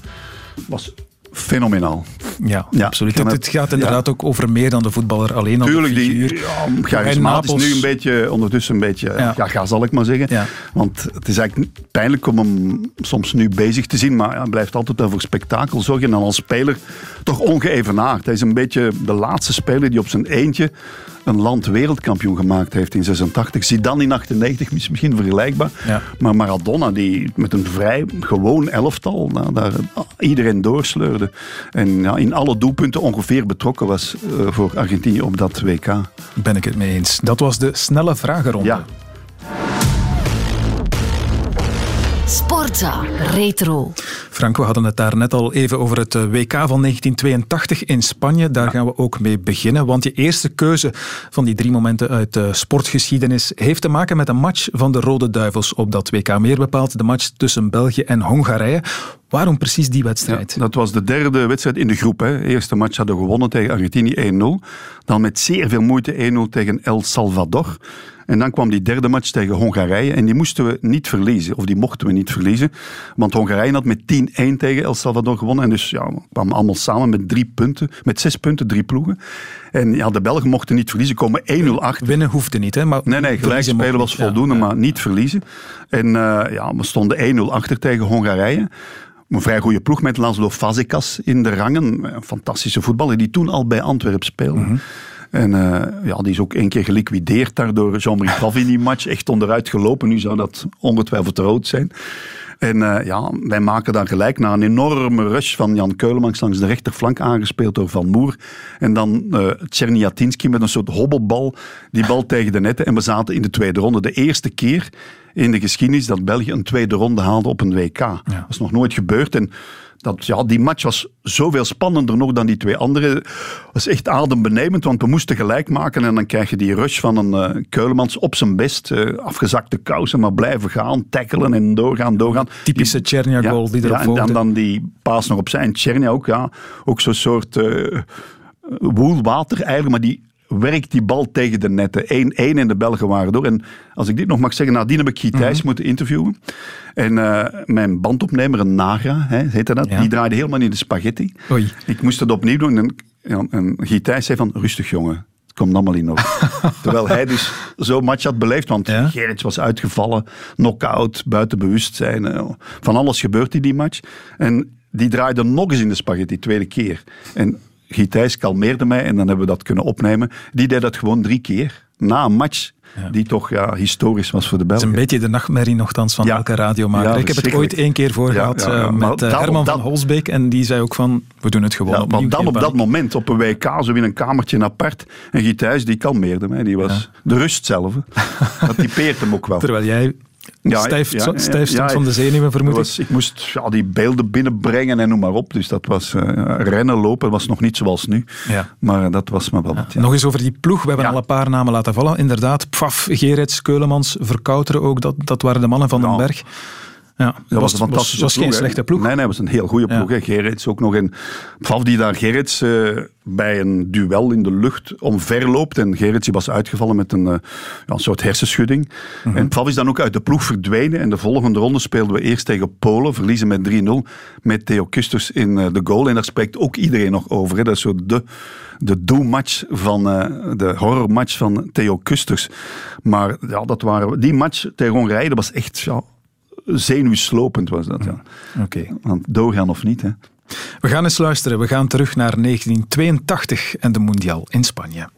was fenomenaal. Ja, absoluut. Het, het, gaat inderdaad ja. ook over meer dan de voetballer alleen. Tuurlijk, die ja, charismatisch nu een beetje, ondertussen een beetje, ja. ga zal ik maar zeggen. Want het is eigenlijk pijnlijk om hem soms nu bezig te zien, maar hij blijft altijd voor spektakel zorgen. En dan als speler toch ongeëvenaard. Hij is een beetje de laatste speler die op zijn eentje een land wereldkampioen gemaakt heeft in 86. Zidane in 98 is misschien vergelijkbaar. Ja. Maar Maradona die met een vrij gewoon elftal nou, daar iedereen doorsleurde. En ja, in alle doelpunten ongeveer betrokken was uh, voor Argentinië op dat WK. Ben ik het mee eens. Dat was de snelle vragenronde. Ja. Sportza Retro. Frank, we hadden het daar net al even over het WK van 1982 in Spanje. Daar ja. gaan we ook mee beginnen. Want je eerste keuze van die drie momenten uit de sportgeschiedenis heeft te maken met een match van de Rode Duivels op dat WK. Meer bepaald de match tussen België en Hongarije. Waarom precies die wedstrijd? Ja, dat was de derde wedstrijd in de groep. Hè. De eerste match hadden we gewonnen tegen Argentinië 1-0. Dan met zeer veel moeite 1-0 tegen El Salvador. En dan kwam die derde match tegen Hongarije. En die moesten we niet verliezen. Of die mochten we niet verliezen. Want Hongarije had met 10-1 tegen El Salvador gewonnen. En dus ja, we kwamen allemaal samen met drie punten. Met zes punten, drie ploegen. En ja, de Belgen mochten niet verliezen. Komen 1-0 achter. Winnen hoefde niet, hè? Maar nee, nee, gelijk spelen was voldoende, ja, ja. maar niet verliezen. En uh, ja, we stonden 1-0 achter tegen Hongarije. Een vrij goede ploeg met Laszlo Fazekas in de rangen. Een fantastische voetballer die toen al bij Antwerpen speelde. Mhm. Mm -hmm. En uh, ja, die is ook één keer geliquideerd daardoor Jean-Marie Paf in die match. Echt onderuit gelopen. Nu zou dat ongetwijfeld rood zijn. En uh, ja, wij maken dan gelijk na een enorme rush van Jan Keulemans langs de rechterflank aangespeeld door Van Moer. En dan uh, met een soort hobbelbal, die bal tegen de netten. En we zaten in de tweede ronde. De eerste keer in de geschiedenis dat België een tweede ronde haalde op een WK. Ja. Dat is nog nooit gebeurd. En dat, ja, die match was zoveel spannender nog dan die twee andere. Het was echt adembenemend, want we moesten gelijk maken. En dan krijg je die rush van een uh, Keulemans op zijn best. Uh, afgezakte kousen, maar blijven gaan, tackelen en doorgaan, doorgaan. Typische Tjernia-goal ja, die erop ja, en dan, dan die paas nog opzij. En Tjernia ook, ja, ook zo'n soort uh, woelwater eigenlijk, maar die werkt die bal tegen de netten. 1-1 en de Belgen waren door. En als ik dit nog mag zeggen, nadien heb ik Guy Thijs mm -hmm. moeten interviewen. En uh, mijn bandopnemer, een Nagra, hè, heette dat, ja. die draaide helemaal in de spaghetti. Oei. Ik moest het opnieuw doen. En, en, en Guy Thijs zei van, rustig jongen. Het komt allemaal in orde. Terwijl hij dus zo'n match had beleefd. Want ja? Was uitgevallen, knock-out, buiten bewustzijn. Uh, van alles gebeurt in die match. En die draaide nog eens in de spaghetti, tweede keer. En Guy Thijs kalmeerde mij en dan hebben we dat kunnen opnemen. Die deed dat gewoon drie keer. Na een match ja. die toch ja, historisch was voor de Belgen. Het is een beetje de nachtmerrie nogthans van ja. elke radiomaker. Ik heb het ooit één keer voor gehad uh, met uh, Herman van Holsbeek en die zei ook van, we doen het gewoon opnieuw. Maar dan op dat moment, op een WK, zo in een kamertje apart, en Guy Thijs die kalmeerde mij. Die was de rust zelf. dat typeert hem ook wel. Terwijl jij ja, stijf, ja, stijf ja, van de zenuwen, vermoed was, ik. moest ja, die beelden binnenbrengen en noem maar op. Dus dat was uh, rennen, lopen, was nog niet zoals nu. Ja. Maar dat was me wel wat. Nog eens over die ploeg. We hebben al een paar namen laten vallen. Inderdaad, Pfaf, Gerets, Keulemans, Verkouteren ook. Dat, dat waren de mannen van den Berg. Ja, dat was, was een fantastische was, was ploeg, geen slechte ploeg. Nee, nee, was een heel goede ploeg. Ja. Gerrits ook nog in. Pfaf die daar Gerrits uh, bij een duel in de lucht omverloopt. En Gerrits was uitgevallen met een, uh, ja, een soort hersenschudding. Mhm. Mm -hmm. En Pfaf is dan ook uit de ploeg verdwenen. En de volgende ronde speelden we eerst tegen Polen. Verliezen met 3-0 met Theo Kusters in uh, de goal. En daar spreekt ook iedereen nog over. Hè. Dat is zo de de doelmatch van de horrormatch van Theo Kusters. Maar ja, dat waren die match tegen Hongarije, dat was echt ja, zenuwslopend was dat. Ja. Mm. Oké. Want doorgaan of niet, hè. We gaan eens luisteren. We gaan terug naar 1982 en de Mondial in Spanje.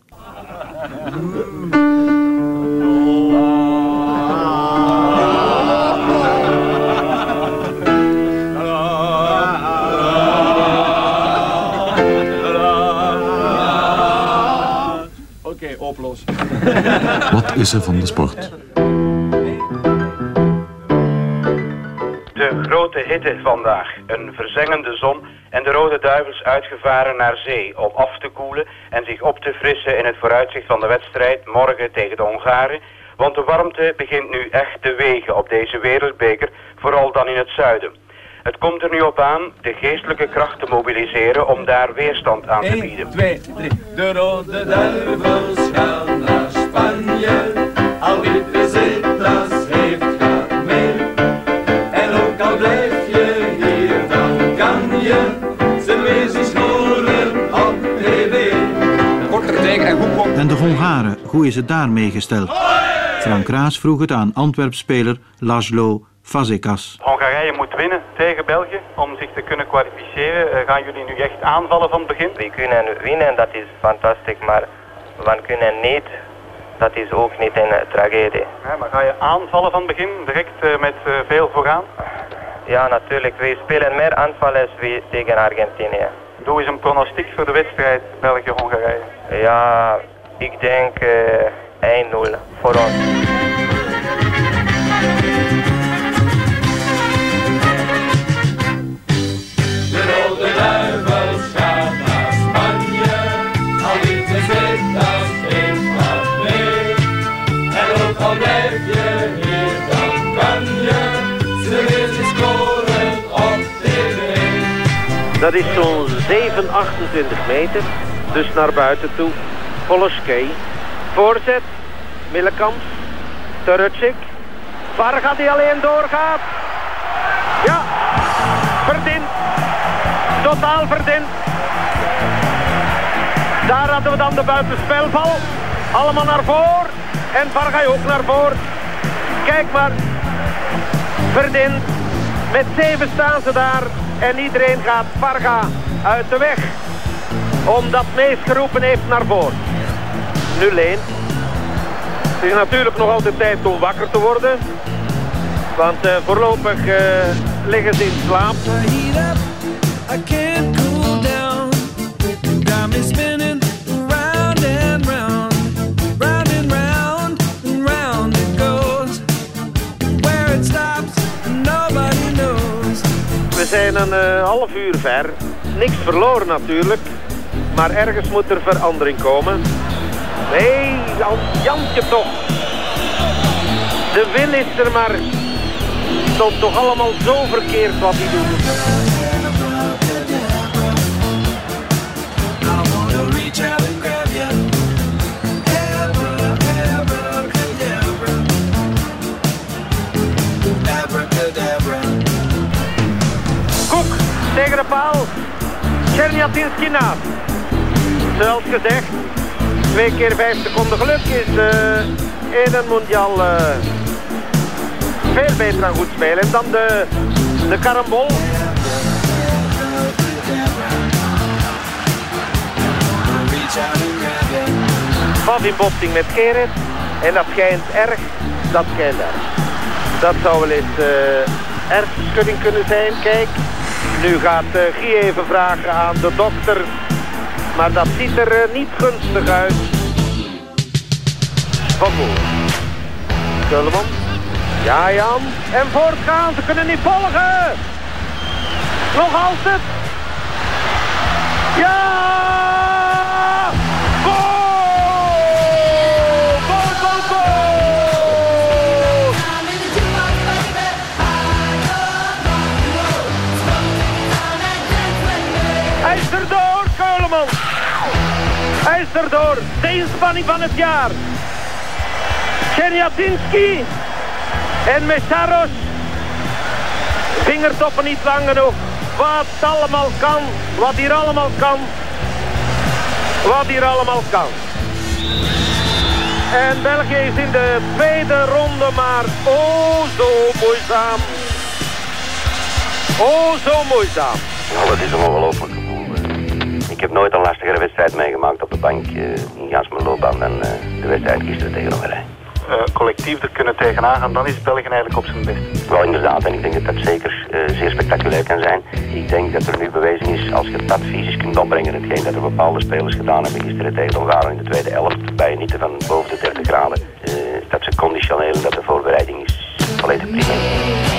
Oké, okay. Wat is er van de sport? Grote hitte vandaag. Een verzengende zon en de Rode Duivels uitgevaren naar zee om af te koelen en zich op te frissen in het vooruitzicht van de wedstrijd morgen tegen de Hongaren. Want de warmte begint nu echt te wegen op deze wereldbeker, vooral dan in het zuiden. Het komt er nu op aan de geestelijke kracht te mobiliseren om daar weerstand aan te bieden. 2, 3. De rode duivels gaan naar Spanje. Al wie Al blijf je hier, dan kan je scoren op tv. En goed En de Hongaren, hoe is het daarmee gesteld? Frank Raas vroeg het aan Antwerpspeler Laszlo Fazekas. Hongarije moet winnen tegen België om zich te kunnen kwalificeren. Eh, gaan jullie nu echt aanvallen van het begin? We kunnen winnen, dat is fantastisch, maar we kunnen niet, dat is ook niet een tragedie. Ja, maar ga je aanvallen van het begin, direct eh, met eh, veel vooraan? Ja, natuurlijk. We spelen meer aanvallen tegen Argentinië. Doe eens een pronostiek voor de wedstrijd België-Hongarije. Ja, ik denk eh, 1-0 voor ons. Dat is zo'n 7, 28 meter. Dus naar buiten toe. Volle. Voorzet. Millekamp. Turutschik. Varga die alleen doorgaat. Ja. Verdiend. Totaal verdiend. Daar hadden we dan de buitenspelval. Allemaal naar voren. En Varga ook naar voren. Kijk maar. Verdiend. Met zeven staan ze daar. En iedereen gaat Varga uit de weg. Omdat Mees geroepen heeft naar voren. Nu Leen. Het is natuurlijk nog altijd tijd om wakker te worden. Want eh, voorlopig eh, liggen ze in slaap. Zijn een eh, half uur ver. Niks verloren natuurlijk. Maar ergens moet er verandering komen. Nee, Jan, Jantje toch. De wil is er maar. Stond toch allemaal zo verkeerd wat hij doet. Tegen de paal. Czerniatinski naast. Zoals gezegd, twee keer vijf seconden geluk is eh, in een mondial eh, veel beter dan goed spelen. En dan de, de karambol. Van in botsing met Gerrit. En dat schijnt erg. Dat schijnt erg. Dat zou wel eens uh, kunnen zijn. Kijk, nu gaat uh, Guy even vragen aan de dokter. Maar dat ziet er eh, niet gunstig uit. Van. Kulleman. Ja, Jan. En voortgaan. Ze kunnen niet volgen. Nog altijd. Ja! Hij is erdoor. De inspanning van het jaar. Czerniatinski en Messaros. Vingertoppen niet lang genoeg. Wat allemaal kan. Wat hier allemaal kan. Wat hier allemaal kan. En België is in de tweede ronde, maar oh zo moeizaam. Oh zo moeizaam. Nou, dat is ongelooflijk nooit een lastigere wedstrijd meegemaakt op de bank in gans mijn loopbaan dan eh, de wedstrijd gisteren tegen Hongarije. eh, collectief er kunnen tegenaan gaan, dan is België eigenlijk op zijn best. Wel inderdaad, en ik denk dat dat zeker eh, zeer spectaculair kan zijn. Ik denk dat er nu bewezen is, als je dat fysisch kunt opbrengen, hetgeen dat er bepaalde spelers gedaan hebben gisteren tegen Hongaren in de tweede elft, bij genieten van boven de 30 graden, dat ze conditioneel, dat de voorbereiding is volledig prima.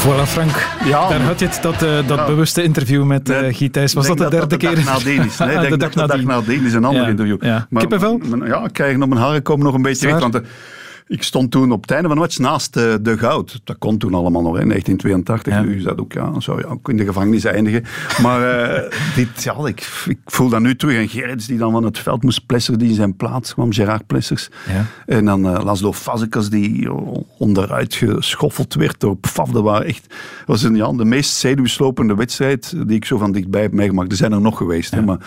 Voilà, Frank. Daar had je het, dat, eh, dat bewuste interview met uh, Guy Thijs. Was dat de derde keer? De dag nadien is. Nee, Ah, ik denk dat de dag nadien is een ander Ja, interview. ja. Maar- Kippenvel? Ja, ik krijg op mijn haren komen nog een beetje recht. Want eh, ik stond toen op het einde van de match naast eh, de goud. Dat kon toen allemaal nog, in 1982. Nu is dat ook, ja, zou je ook in de gevangenis eindigen. Maar eh, dit, ja, ik, ik voel dat nu terug. En Gerrits die dan van het veld moest plessen, die in zijn plaats kwam, Gerard Plessers. Ja. En dan eh, Laszlo Fazekas die onderuit geschoffeld werd door Pfaff. Dat was echt, was een, ja, de meest zenuwslopende wedstrijd die ik zo van dichtbij heb meegemaakt. Er zijn er nog geweest, hè, maar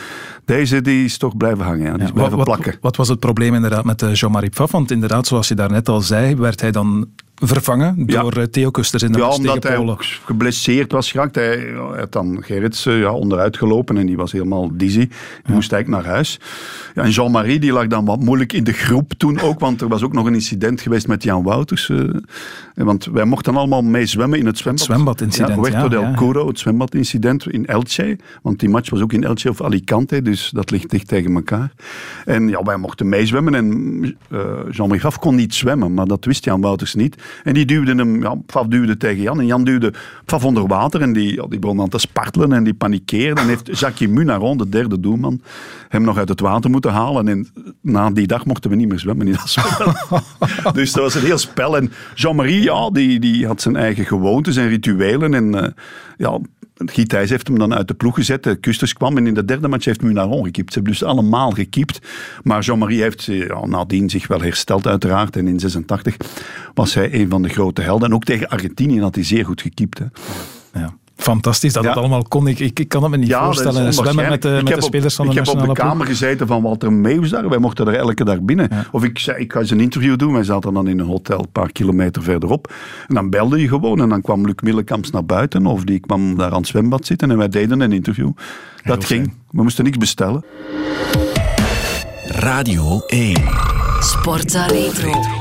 deze die is toch blijven hangen. Ja. Die is Wat, blijven wat, plakken. wat was het probleem inderdaad met Jean-Marie Pfaff? Want inderdaad, zoals je daarnet al zei, werd hij dan vervangen door eh, Theo Kusters in de Ja, omdat hij geblesseerd was geraakt. Hij, had dan Gerrits eh, ja, onderuit gelopen en die was helemaal dizzy. Die moest eigenlijk naar huis. Ja, en Jean-Marie die lag dan wat moeilijk in de groep toen ook, want er was ook nog een incident geweest met Jan Wouters. eh, want wij mochten allemaal mee zwemmen in het zwembad. zwembadincident, Ja, Huerto del. Curo, het zwembadincident in Elche. Want die match was ook in Elche of Alicante, dus dat ligt dicht tegen elkaar. En ja, wij mochten meezwemmen en Jean-Marie Pfaff kon niet zwemmen, maar dat wist Jan Wouters niet. En die duwde hem, ja, Pfaff duwde tegen Jan en Jan duwde Pfaff onder water en die, ja, die begon dan te spartelen en die panikeerde. En heeft Jacques Munaron, de derde doelman, hem nog uit het water moeten halen. En na die dag mochten we niet meer zwemmen in dat spel. dus dat was een heel spel. En Jean-Marie, ja, die, die had zijn eigen gewoontes en rituelen. En eh, ja, Guy heeft hem dan uit de ploeg gezet. Kusters kwam en in de derde match heeft Munaron gekiept. Ze hebben dus allemaal gekiept. Maar Jean-Marie heeft eh, ja, nadien zich wel hersteld uiteraard. En in 86 was hij een van de grote helden. En ook tegen Argentinië had hij zeer goed gekiept. Hè. Ja. Fantastisch dat Ja. het allemaal kon. Ik, ik, ik kan het me niet Ja, voorstellen. Zwemmen met de, met de op- spelers van de Ik heb op de ploeg. kamer gezeten van Walter Meeuws daar. Wij mochten er elke dag binnen. Of ik zei, ik ga eens een interview doen. Wij zaten dan in een hotel een paar kilometer verderop. En dan belde je gewoon. En dan kwam Luc Millekamps naar buiten. Of die kwam daar aan het zwembad zitten. En wij deden een interview. Dat ging. We moesten niks bestellen. Radio 1. Sportza Retro.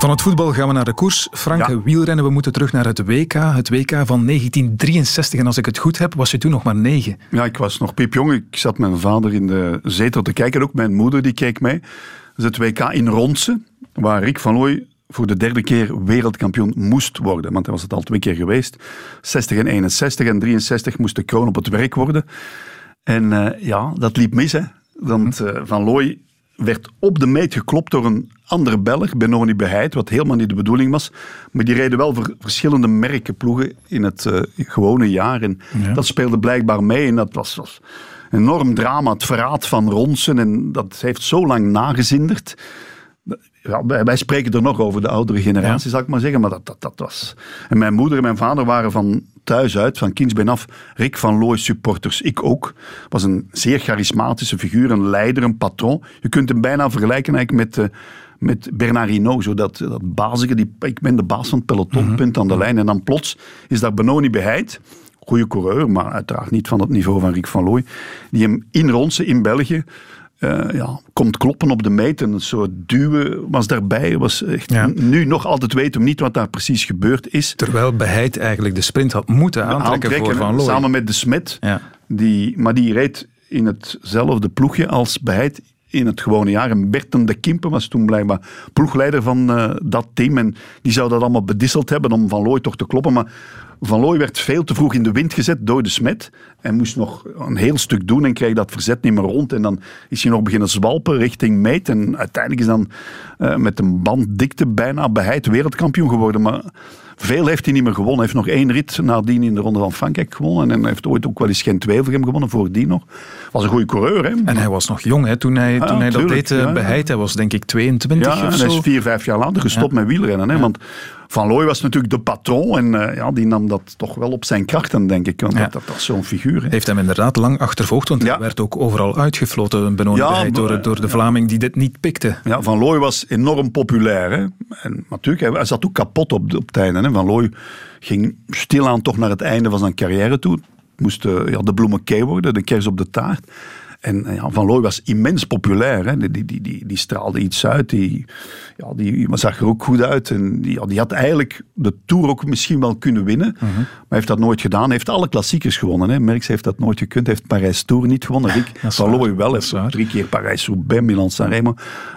Van het voetbal gaan we naar de koers. Frank, wielrennen, we moeten terug naar het WK. Het WK van 1963. En als ik het goed heb, was je toen nog maar negen. Ja, ik was nog piepjong. Ik zat met mijn vader in de zetel te kijken. En ook mijn moeder die keek mee. Dat is het WK in Ronsen. Waar Rick van Looy voor de derde keer wereldkampioen moest worden. Want hij was het al twee keer geweest. 60 en 61 en 63 moest de kroon op het werk worden. En eh, ja, dat liep mis. Hè. Want eh, Van Looy werd op de meet geklopt door een andere Belg, Benoni Beheid, wat helemaal niet de bedoeling was. Maar die reden wel voor verschillende merkenploegen in het eh, gewone jaar. En Ja. dat speelde blijkbaar mee en dat was, was een enorm drama, het verraad van Ronsen. En dat heeft zo lang nagezinderd. Ja, wij, wij spreken er nog over, de oudere generatie, zal ik maar zeggen. Maar dat, dat, dat was... En mijn moeder en mijn vader waren van thuis uit, van kindsbeen af, Rick van Looy supporters. Ik ook. Was een zeer charismatische figuur, een leider, een patron. Je kunt hem bijna vergelijken eigenlijk met... eh, met Bernard Hinault, zo dat, dat bazige, die, ik ben de baas van het peloton, punt aan de lijn. En dan plots is daar Benoni Beheid, goede coureur, maar uiteraard niet van het niveau van Rick van Looy, die hem in Ronsen in België eh, ja, komt kloppen op de meet. En een soort duwen was daarbij. Was echt, Nu nog altijd weten we niet wat daar precies gebeurd is. Terwijl Beheid eigenlijk de sprint had moeten aantrekken, voor Van Looy. Samen met de Smet. Ja. Die, maar die reed in hetzelfde ploegje als Beheid in het gewone jaar. En Berten de Kimpen was toen blijkbaar ploegleider van eh, dat team. En die zou dat allemaal bedisseld hebben om Van Looy toch te kloppen. Maar Van Looy werd veel te vroeg in de wind gezet door de Smet. En moest nog een heel stuk doen en kreeg dat verzet niet meer rond. En dan is hij nog beginnen zwalpen richting meet. En uiteindelijk is dan eh, met een banddikte bijna Beheid wereldkampioen geworden. Maar veel heeft hij niet meer gewonnen. Hij heeft nog één rit nadien in de Ronde van Frankrijk gewonnen. En hij heeft ooit ook wel eens Gent-Wevelgem gewonnen, voordien nog. Was een goede coureur, hè? En hij was nog jong hè, toen hij, Ja, toen hij dat deed, eh, ja. Beheid. Hij was denk ik 22 Ja, of en zo. hij is vier, vijf jaar later gestopt met wielrennen. Hè? Want Van Looy was natuurlijk de patron en uh, ja, die nam dat toch wel op zijn krachten, denk ik. Want ja. dat, was zo'n figuur. Hè. Heeft hem inderdaad lang achtervolgd, want hij werd ook overal uitgefloten, benodigdheid, door, door de Vlaming die dit niet pikte. Ja, Van Looy was enorm populair. Hè. En natuurlijk, hij zat ook kapot op, op. Hè. Van Looy ging stilaan toch naar het einde van zijn carrière toe. Moest ja, de bloemen worden, de kers op de taart. En ja, Van Looy was immens populair. Hè. Die, die, die, die straalde iets uit. Die, ja, die zag er ook goed uit. En die, ja, die had eigenlijk de Tour ook misschien wel kunnen winnen. Maar heeft dat nooit gedaan. Hij heeft alle klassiekers gewonnen. Hè. Merckx heeft dat nooit gekund. Heeft Parijs Tour niet gewonnen. Rick Van Looy wel. Heeft drie keer Parijs-Roubaix,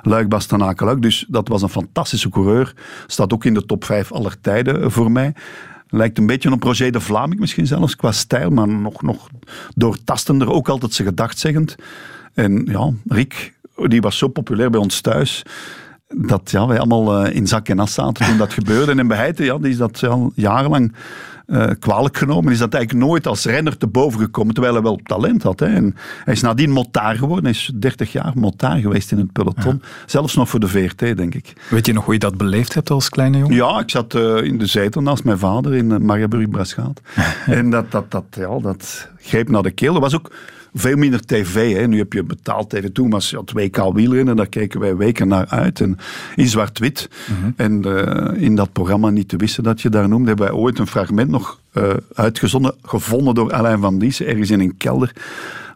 Luik, Bastenaken, Luik. Dus dat was een fantastische coureur. Staat ook in de top 5 aller tijden voor mij. Lijkt een beetje op Roger de Vlaming misschien zelfs qua stijl, maar nog, nog doortastender, ook altijd zijn gedachtzeggend. En ja, Rick, die was zo populair bij ons thuis dat ja, wij allemaal in zak en as zaten toen dat gebeurde. En bij Heijten, ja, die is dat al jarenlang uh, kwalijk genomen. Is dat eigenlijk nooit als renner te boven gekomen, terwijl hij wel talent had. Hè. En hij is nadien motaar geworden. Hij is 30 jaar motaar geweest in het peloton. Zelfs nog voor de VRT, denk ik. Weet je nog hoe je dat beleefd hebt als kleine jongen? Ja, ik zat uh, in de zetel naast mijn vader in uh, Mariaburg-Braschaat. en dat, dat, dat, ja, dat greep naar de keel. Er was ook veel minder tv. Hè. Nu heb je betaald tv. Toen was het WK wielrennen, daar keken wij weken naar uit. En in zwart-wit. Mm En uh, in dat programma Niet te wissen dat je daar noemde, hebben wij ooit een fragment nog uh, uitgezonden, gevonden door Alain van Diessen, ergens in een kelder.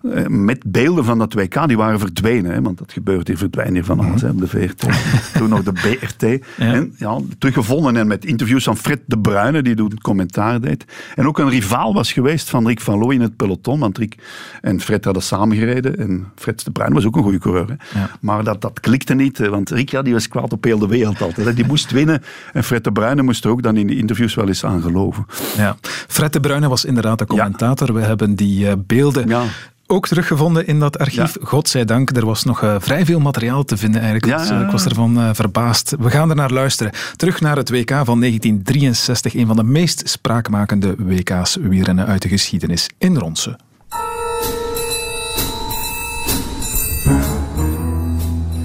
Uh, met beelden van dat WK, die waren verdwenen. Hè, want dat gebeurt hier, verdwijnt hier van alles hè, op de VRT. Toen nog de BRT. Ja. En ja, teruggevonden en met interviews van Fred de Bruyne, die toen commentaar deed. En ook een rivaal was geweest van Rick van Looy in het peloton. Want Rick en Fred hadden samengereden. En Fred de Bruyne was ook een goede coureur. Hè. Ja. Maar dat, dat klikte niet, want Rick ja, die was kwaad op heel de wereld altijd. Hè. Die moest winnen. En Fred de Bruyne moest er ook dan in die interviews wel eens aan geloven. Ja. Fred de Bruyne was inderdaad de commentator. We hebben die uh, beelden ja ook teruggevonden in dat archief. Ja. Godzijdank, er was nog uh, vrij veel materiaal te vinden eigenlijk. Ja, ja, ik was ervan uh, verbaasd. We gaan er naar luisteren. Terug naar het WK van 1963, een van de meest spraakmakende WK's wielrennen uit de geschiedenis in Ronsen.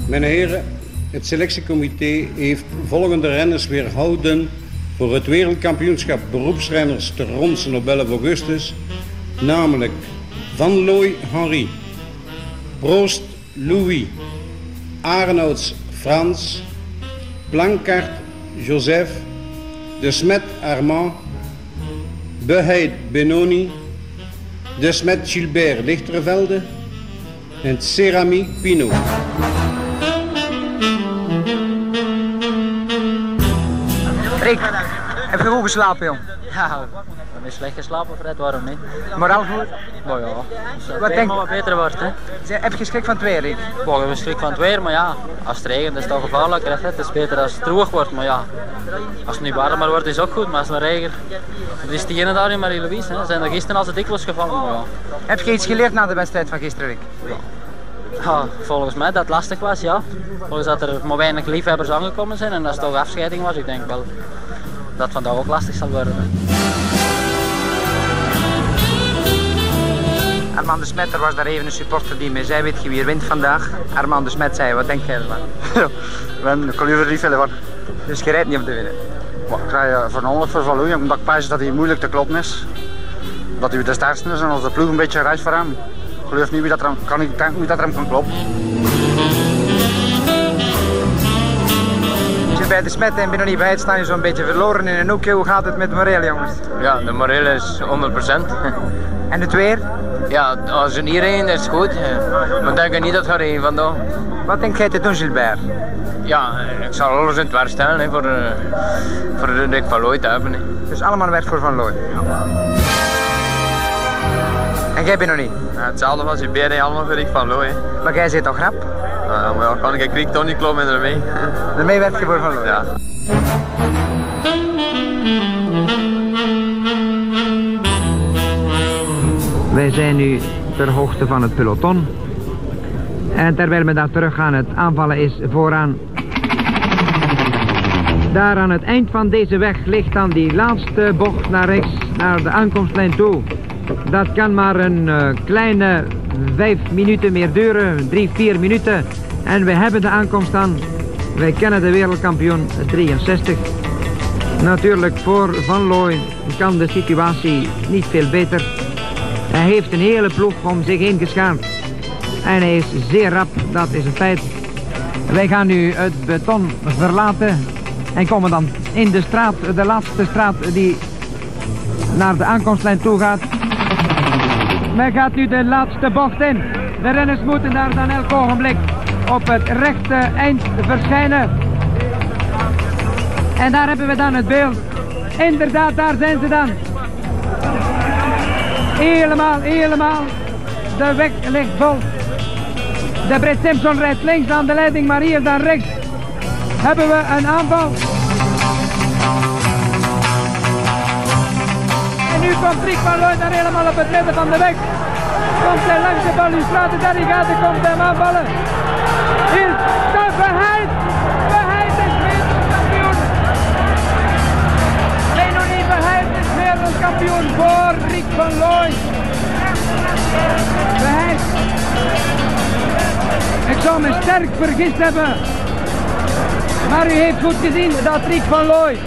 Mijn heren, het selectiecomité heeft volgende renners weerhouden voor het wereldkampioenschap beroepsrenners te Ronsen op 11 augustus, namelijk Van Looy Henri, Proost Louis, Arnouds Frans, Plankart Joseph, De Smet Armand, Beheid Benoni, De Smet Gilbert Lichtervelde. En Cerami Pinot. Rick, heb je goed geslapen, jong? Ja, heb slecht geslapen, Fred, waarom niet? Moraal goed? Nou ja, als het denk... wat beter wordt, hè. Heb je schrik van het weer, ik schrik van het weer, maar ja, als het regent is het toch gevaarlijker, hè. Het is beter als het droog wordt, maar ja, als het nu warmer wordt is ook goed, maar als het regent... Het is diegene daar in Marie-Louise, hè. Zijn er gisteren als het dikwijls gevallen, maar ja. Heb je iets geleerd na de wedstrijd van gisteren, Rick? Ja. Ja, volgens mij dat het lastig was, ja. Volgens dat er maar weinig liefhebbers aangekomen zijn en dat het toch afscheiding was, ik denk wel dat het vandaag ook lastig zal worden. Armand de Smet, er was daar even een supporter die mij zei, weet je wie er wint vandaag? Armand de Smet zei, wat denk jij ervan? Ik kan er niet veel van. Dus je rijdt niet om te winnen? Ik ga voornamelijk voor Valoen, omdat ik pijs dat hij moeilijk te kloppen is. Dat hij de sterkste is en als de ploeg een beetje reist voor hem. Ik geloof niet wie dat er, kan ik denk niet dat er hem kan kloppen. bij de Smet en ben nog niet bij het staan je zo'n beetje verloren in een hoekje. Hoe gaat het met Morel, jongens? Ja, de Morel is 100%. En het weer? Ja, als het niet regent is het goed. Maar ik denk niet dat het gaat regenen vandaag. Wat denk jij te doen, Gilbert? Ja, ik zal alles in het werk stellen voor, uh, voor de Dick van Looy te hebben. Hè. Dus allemaal werk voor Van Looy? En jij bent nog niet? Ja, hetzelfde als je benen allemaal voor Dick van Looy. Maar jij zit toch grap? Ja, maar ja, kan ik Riek toch niet kloppen ermee. Daarmee werk je voor Van Looy? Ja. Wij zijn nu ter hoogte van het peloton. En terwijl we daar terug aan het aanvallen is vooraan. Daar aan het eind van deze weg ligt dan die laatste bocht naar rechts, naar de aankomstlijn toe. Dat kan maar een uh, kleine vijf minuten meer duren, drie, vier minuten. En we hebben de aankomst aan. Wij kennen de wereldkampioen 63. Natuurlijk, voor Van Looy kan de situatie niet veel beter. Hij heeft een hele ploeg om zich heen geschaard. En hij is zeer rap, dat is een feit. Wij gaan nu het beton verlaten en komen dan in de straat, de laatste straat die naar de aankomstlijn toe gaat. Men gaat nu de laatste bocht in. De renners moeten daar dan elk ogenblik op het rechte eind verschijnen. En daar hebben we dan het beeld. Inderdaad, daar zijn ze dan. Helemaal, helemaal. De weg ligt vol. De Brett Simpson rijdt links aan de leiding, maar hier dan rechts hebben we een aanval. En nu komt Rick van Looy daar helemaal op het midden van de weg. Komt hij langs de balustrade, daar hij gaat, komt hem aanvallen. Hier, de Verheid! Wereldkampioen voor Rick van Looy. Ik zou me sterk vergist hebben. Maar u heeft goed gezien dat Rick van Looy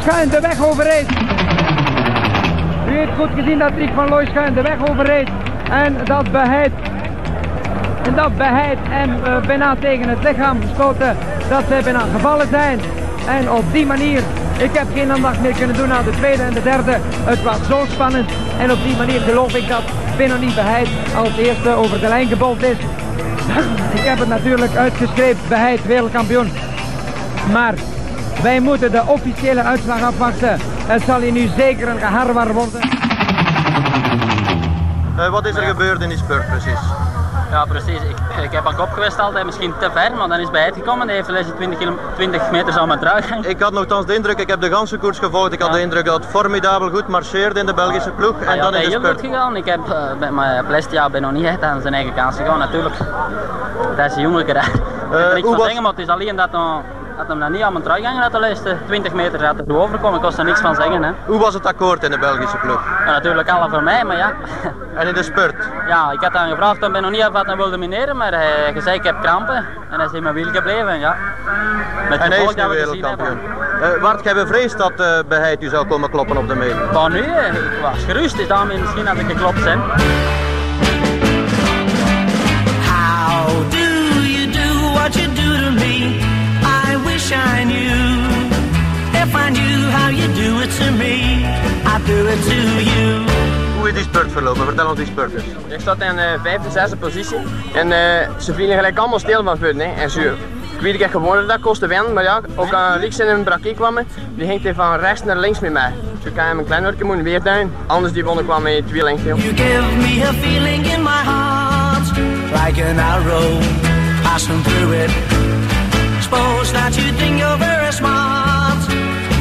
schuin de weg overreed. U heeft goed gezien dat Rick van Looy schuin de weg overreed. En dat beheid, en dat beheid hem uh, bijna tegen het lichaam stoten. Dat zij bijna gevallen zijn. En op die manier, ik heb geen aandacht meer kunnen doen aan de tweede en de derde. Het was zo spannend. En op die manier geloof ik dat Benoni Beheid als eerste over de lijn gebold is. Ik heb het natuurlijk uitgeschreven, Beheid wereldkampioen. Maar wij moeten de officiële uitslag afwachten. Het zal hier nu zeker een geharwar worden. Uh, wat is er gebeurd in die spurt precies? Ja, precies. Ik, ik heb aan kop geweest altijd, misschien te ver, maar dan is bij het gekomen en heeft deze 20, 20 meter zo met teruggang. Ik had nogthans de indruk, ik heb de ganse koers gevolgd, ik had ja. de indruk dat het formidabel goed marcheerde in de Belgische ploeg. Ah, en ja, dan is heel goed gegaan. Ik heb uh, bij mijn Plestia ben nog niet echt aan zijn eigen kans gegaan, natuurlijk. Dat is een jongen uh, niks van was... zeggen, maar het is alleen dat dan dat hem dan niet aan mijn teruggang uit de laatste 20 meter had er overkomen. Ik kon er niks van zeggen. Hè. Hoe was het akkoord in de Belgische ploeg? Ja, natuurlijk alle voor mij, maar ja. En in de spurt? Ja, ik had dan gevraagd om nog niet of wat hij wilde mineren, maar hij zei ik heb krampen. En hij is in mijn wiel gebleven, ja. Met en hij is nu wereldkampioen. Uh, Wart, jij bevreesd dat uh, Beheid u zou komen kloppen op de meter? Van nu, ik was gerust, dus daarmee misschien had ik geklopt zijn. I I knew. If I knew how you do it to me, I'd do it to you. Hoe is die spurt verlopen? Vertel ons die spurt eens. Ik zat in uh, vijfde, zesde positie en uh, ze vielen gelijk allemaal stil van voeten. Hè. En ze, ik weet echt gewoon dat kostte winnen, maar ja, ook aan Rieks in een brakie kwamen, die ging hij van rechts naar links met mij. Dus ik kan hem een klein werkje moeten weer anders die wonnen kwam met twee links. You give me a feeling in my heart, like an arrow passing through it. Suppose that you think you're very smart,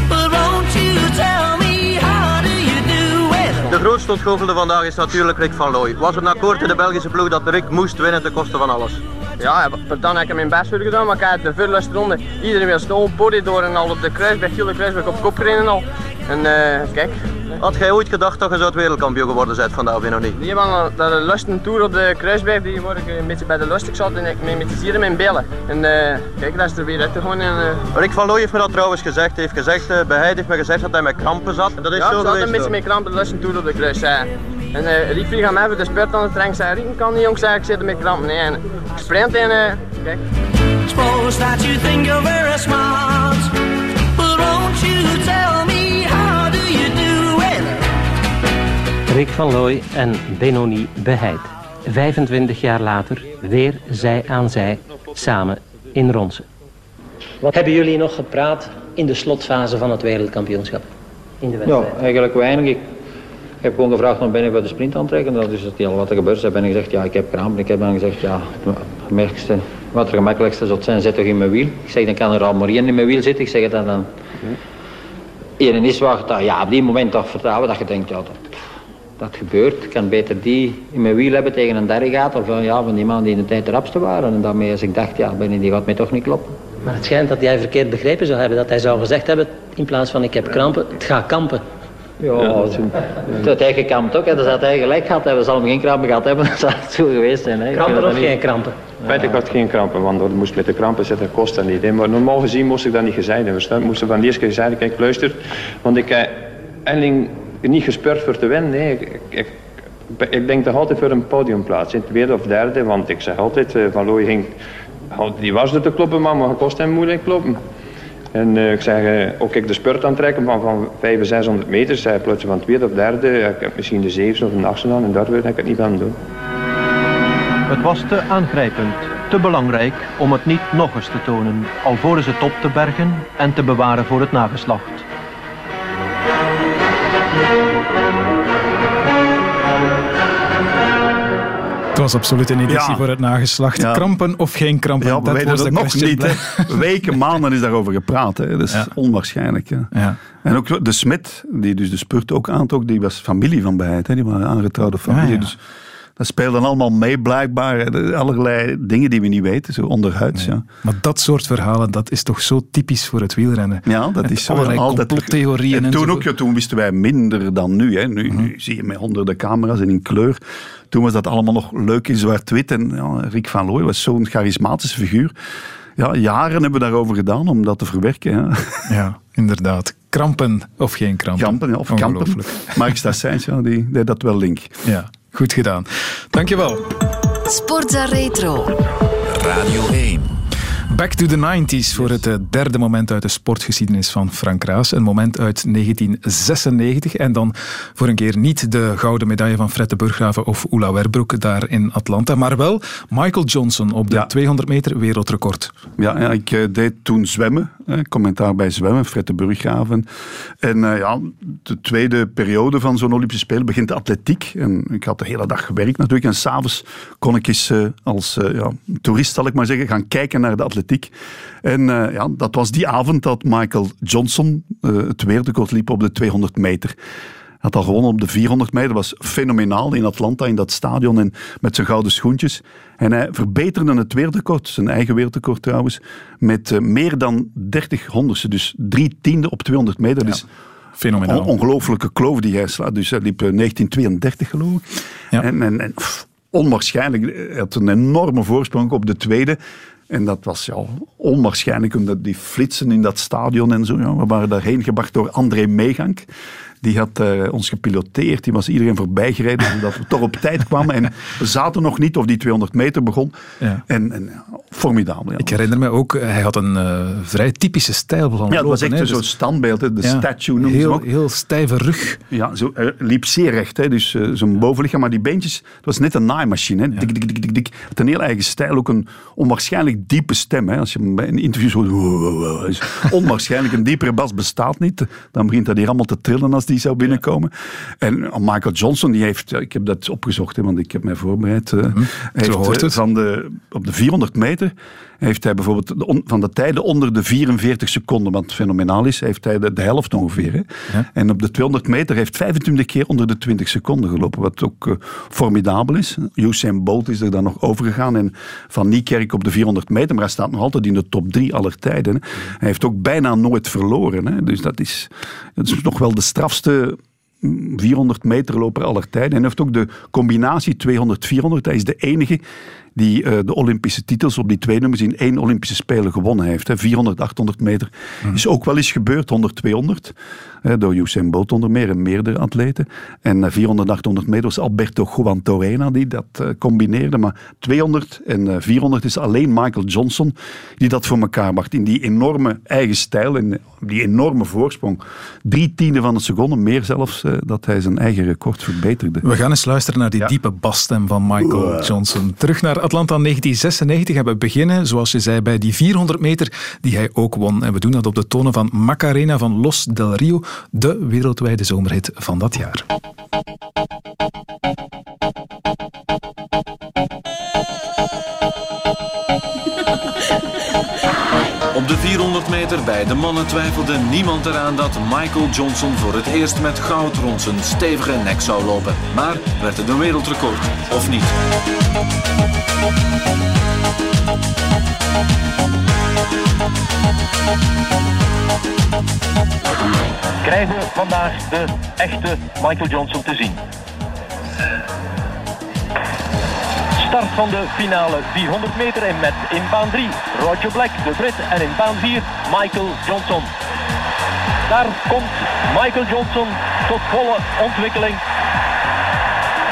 but won't you tell me how do you do it? De grootste ontgoochelde vandaag is natuurlijk Rick van Looy. Was er een akkoord in de Belgische ploeg dat Rick moest winnen ten koste van alles? Ja, dan heb ik mijn best voor gedaan, maar ik had de voorlaatste ronde iedereen weer snel body door en al op de kruisberg, heel de kruisberg op kop gereden al. En uh, kijk. Had jij ooit gedacht dat je zo wereldkampioen geworden bent vandaag of nog niet? Die man, dat de lusten tour op de kruisberg, die word ik een beetje bij de lust. Ik zat en ik met, met die in mijn bellen. En uh, kijk, dat is er weer uit te gaan. En, uh... Rick van Looy heeft me dat trouwens gezegd. Hij heeft gezegd, uh, bij hij heeft me gezegd dat hij met krampen zat. En dat is ja, zo ik zat een beetje met krampen de lusten tour op de kruis. En uh, aan mij even de spurt aan de trein. zei, Rick kan niet jong zijn, ik zit met krampen. Nee, en ik sprint en kijk. Suppose that you think you're very smart, but won't you tell me Rick van Looy en Benoni Beheid. 25 jaar later, weer zij aan zij, samen in Ronsen. Wat hebben jullie nog gepraat in de slotfase van het wereldkampioenschap? In de wedstrijd? Ja, eigenlijk weinig. Ik heb gewoon gevraagd, dan ben ik bij de sprint aan het trekken. Dat is het al wat er gebeurd is. Ben ik gezegd, ja, ik heb kramp. Ik heb dan gezegd, ja, het gemakkelijkste, wat er gemakkelijkste zou zijn, zet toch in mijn wiel. Ik zeg, dan kan er al maar één in mijn wiel zitten. Ik zeg dat dan... Eén is waar, dat, ja, op die moment toch vertrouwen dat je denkt, ja, dat, dat gebeurt. Ik kan beter die in mijn wiel hebben tegen een derde gaat. Of ja, van die man die in de tijd de rapste waren. En daarmee als ik dacht, ja, ben die gaat mij toch niet kloppen. Maar het schijnt dat jij verkeerd begrepen zou hebben. Dat hij zou gezegd hebben, in plaats van ik heb krampen, het gaat kampen. Ja, het eigen kamp ook. Hè. Dat had hij gelijk gehad hebben. Ze allemaal geen krampen gehad hebben. Dat zou het zo geweest zijn. Hè. Ik Krampen dat of niet- geen krampen? Feitelijk had geen krampen, want dat moest met de krampen zitten, kost dat niet. hè. Maar normaal gezien moest ik dat niet gezegd hebben. Ik moest van de eerste keer zeggen, kijk luister, want ik heb eigenlijk niet gespeurd voor te winnen. Nee. Ik, ik, ik, denk toch altijd voor een podiumplaats, in tweede of derde, want ik zeg altijd, eh, Van Looy ging, die was er te kloppen, maar het kost hem moeilijk kloppen. En eh, ik zeg, eh, ook ik de spurt aantrekken van, van 500, 600 meter, zei plotseling van tweede of derde, ik heb misschien de zevende of de achtste aan en daar wil ik het niet aan doen. Het was te aangrijpend, te belangrijk om het niet nog eens te tonen, alvorens het op te bergen en te bewaren voor het nageslacht. Was absoluut een editie Ja. voor het nageslacht. Ja. Krampen of geen krampen? Ja, we Dat weten was het de nog niet. Weken, maanden is daarover gepraat. Hè. Dat is Ja. onwaarschijnlijk. Ja. En ook de Smit, die dus de spurt ook aantrok, die was familie van Beheid. Hè. Die waren aangetrouwde familie. Ah. Dus dat speelde allemaal mee blijkbaar. Allerlei dingen die we niet weten, zo onderhuids. Ja. Maar dat soort verhalen, dat is toch zo typisch voor het wielrennen. Ja, dat Met is zo. Allerlei Altijd- complottheorieën En en toen, ook, ja, toen wisten wij minder dan nu. Hè. Nu, nu zie je met honderden camera's en in kleur. Toen was dat allemaal nog leuk in zwart-wit. En ja, Rick van Looy was zo'n charismatische figuur. Ja, jaren hebben we daarover gedaan om dat te verwerken. Ja. Ja, inderdaad. Krampen of geen krampen. Kampen, ja, of kampen. Ongelooflijk. Mark Stassijns, ja, die deed dat wel link. Ja, goed gedaan. Dankjewel. Sportza Retro. Radio 1. Back to the 90s voor het eh, derde moment uit de sportgeschiedenis van Frank Raas. Een moment uit 1996. En dan voor een keer niet de gouden medaille van Fred de Burggraven of Oela Werbroek daar in Atlanta. Maar wel Michael Johnson op de 200 meter wereldrecord. Ja, ja ik eh, deed toen zwemmen. eh, commentaar bij zwemmen, Fred de Burggraven. En ja, de tweede periode van zo'n Olympische Spelen begint de atletiek. En ik had de hele dag gewerkt natuurlijk. En s'avonds kon ik eens als ja, toerist, zal ik maar zeggen, gaan kijken naar de atletiek. En eh, ja, dat was die avond dat Michael Johnson eh, het wereldrecord liep op de 200 meter. Hij had al gewonnen op de 400 meter. Dat was fenomenaal in Atlanta, in dat stadion. En met zijn gouden schoentjes. En hij verbeterde het wereldrecord, zijn eigen wereldrecord trouwens, met eh, meer dan 30 honderdste. Dus drie tiende op 200 meter. Dat is Fenomenaal. een ongelooflijke kloof die hij slaat. Dus hij liep eh, 1932 geloof ik. En, en, en pff, onwaarschijnlijk. Hij had een enorme voorsprong op de tweede. En dat was ja, onwaarschijnlijk, omdat die flitsen in dat stadion en zo. Ja, we waren daarheen gebracht door André Meegank. Die had eh, ons gepiloteerd, die was iedereen voorbij gereden, zodat we toch op tijd kwamen. En we zaten nog niet of die 200 meter begon. Ja. En, en formidabel. Ja. Ik herinner me ook, eh, hij had een eh, vrij typische stijl van Ja, het was echt zo'n Dus- standbeeld, hè, de Ja, statue noemen ze heel, ook. heel stijve rug. Ja, zo, liep zeer recht, hè, dus zijn bovenlichaam. Maar die beentjes, het was net een naaimachine. Hè. Dik, dik, dik, dik, had een heel eigen stijl, ook een onwaarschijnlijk diepe stem. Hè. Als je bij een interview is onwaarschijnlijk. Een diepere bas bestaat niet. Dan begint dat hier allemaal te trillen als die zou binnenkomen. En eh, Michael Johnson, die heeft, ik heb dat opgezocht, hè, want ik heb mij voorbereid. heeft, het. Van de, op de 400 meter heeft hij bijvoorbeeld de on- van de tijden onder de 44 seconden, wat fenomenaal is, heeft hij de, de helft ongeveer. Hè. En op de 200 meter heeft 25 keer onder de 20 seconden gelopen, wat ook eh, formidabel is. Usain Bolt is er dan nog overgegaan en Van Niekerk op de 400 meter, maar hij staat nog altijd in de top 3 aller tijden. Hè. Hij heeft ook bijna nooit verloren. Hè. Dus dat is, dat is nog wel de strafste 400 meter loper aller tijden. En hij heeft ook de combinatie 200-400. Hij is de enige die eh, de Olympische titels op die twee nummers in één Olympische Spelen gewonnen heeft. Hè. 400, 800 meter. Is ook wel eens gebeurd, 100, 200. Door Usain Bolt onder meer en meerdere atleten. En eh, 400, 800 meter was Alberto Juan Torena die dat eh, combineerde. Maar 200 en eh, 400 is alleen Michael Johnson die dat voor elkaar maakt. In die enorme eigen stijl en die enorme voorsprong. Drie tiende van een seconde, meer zelfs, eh, dat hij zijn eigen record verbeterde. We gaan eens luisteren naar die diepe basstem van Michael Johnson. Terug naar Atlanta 1996 en we beginnen, zoals je zei, bij die 400 meter die hij ook won. En we doen dat op de tonen van Macarena van Los del Rio, de wereldwijde zomerhit van dat jaar. Op de 400 meter bij de mannen twijfelde niemand eraan dat Michael Johnson voor het eerst met goud rond zijn stevige nek zou lopen. Maar werd het een wereldrecord of niet? Krijgen we vandaag de echte Michael Johnson te zien. Start van de finale 400 meter en met in baan 3 Roger Black, de Brit. En in baan 4 Michael Johnson. Daar komt Michael Johnson tot volle ontwikkeling.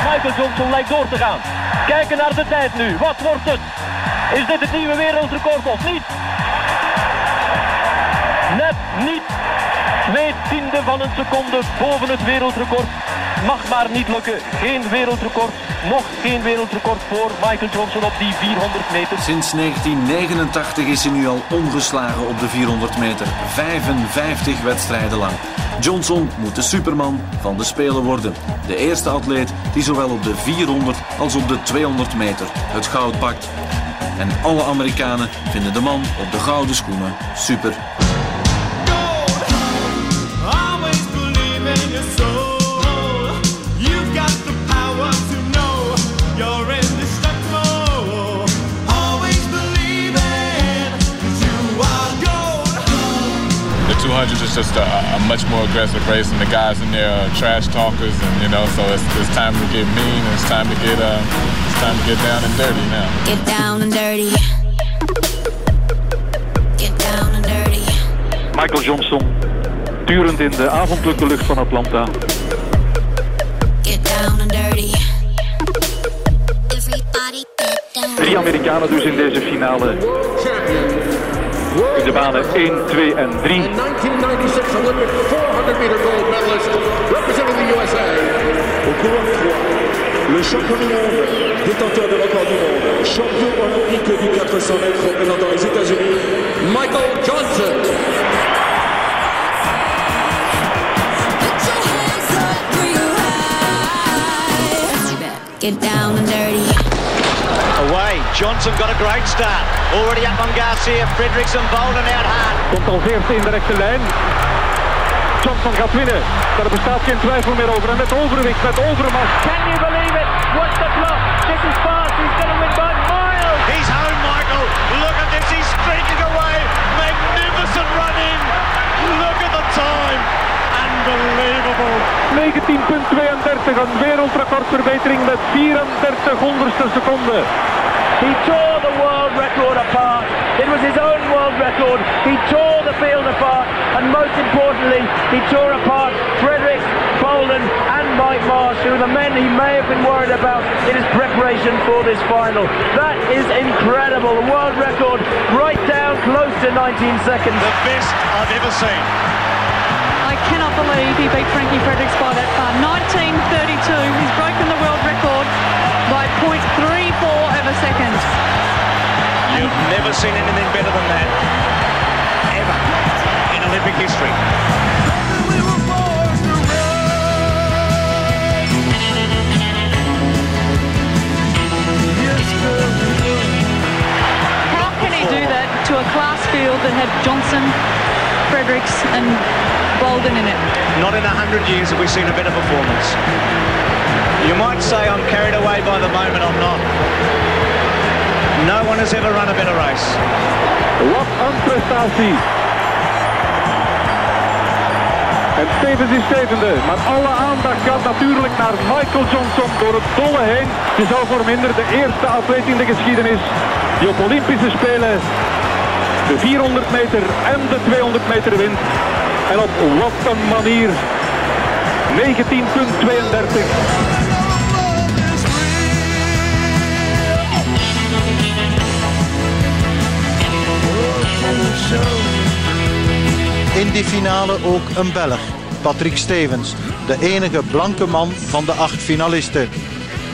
Michael Johnson lijkt door te gaan. Kijken naar de tijd nu. Wat wordt het? Is dit het nieuwe wereldrecord of niet? Net niet. Twee tienden van een seconde boven het wereldrecord. Mag maar niet lukken. Geen wereldrecord. Nog geen wereldrecord voor Michael Johnson op die 400 meter. Sinds 1989 is hij nu al ongeslagen op de 400 meter. 55 wedstrijden lang. Johnson moet de superman van de Spelen worden. De eerste atleet die zowel op de 400 als op de 200 meter het goud pakt. En alle Amerikanen vinden de man op de gouden schoenen super. The power to know you're indestructible. Always believing you are gold. The 200 is just a, much more aggressive race, and the guys in there are trash talkers, and you know, so it's, it's time to get mean, it's time to get uh, time to get down and dirty now. Get down and dirty. Get down and dirty. Michael Johnson, turend in de avondelijke lucht van Atlanta. Get down and dirty. Drie Amerikanen dus in deze finale. In de banen 1, 2 en 3. 1996 Olympic 400 meter gold medalist representing the USA. Au courant 3, le champion du monde, détenteur de record du monde, champion olympique du 400 mètres représentant les États-Unis, Michael Johnson. Get down and dirty. Away, Johnson got a great start. Already up on Garcia, Fredericks and Bolden out hard. Komt al veerste in de rechte lijn. Johnson gaat winnen. Daar bestaat geen twijfel meer over. En met overwicht, met overmacht. Can you believe it? What's the clock? This is fast. He's going to win by miles. He's home, Michael. Look at this. He's streaking away. Magnificent running. Look at the time. Unbelievable. 19.32, een wereldrecordverbetering met 34 honderdste seconde. He tore the world record apart. It was his own world record. He tore the field apart. And most importantly, he tore apart Fredericks, Bolden and Mike Marsh, who are the men he may have been worried about in his preparation for this final. That is incredible. The world record right down close to 19 seconds. The best I've ever seen. I cannot believe he beat Frankie Fredericks by that far. 1932, he's broken the world record by 0.34 of a second. You've never seen anything better than that. Ever. In Olympic history. How can he do that to a class field that had Johnson, Fredericks and Bolden in it? Not in a hundred years have we seen a better performance. You might say I'm carried away by the moment, I'm not. No one has ever run a better race. Wat een prestatie. En Stevens is zevende, maar alle aandacht gaat natuurlijk naar Michael Johnson door het dolle heen. Je zou voor minder de eerste atleet in de geschiedenis die op Olympische Spelen de 400 meter en de 200 meter wint. En op wat een manier. 19.32. In die finale ook een Belg, Patrick Stevens, de enige blanke man van de acht finalisten.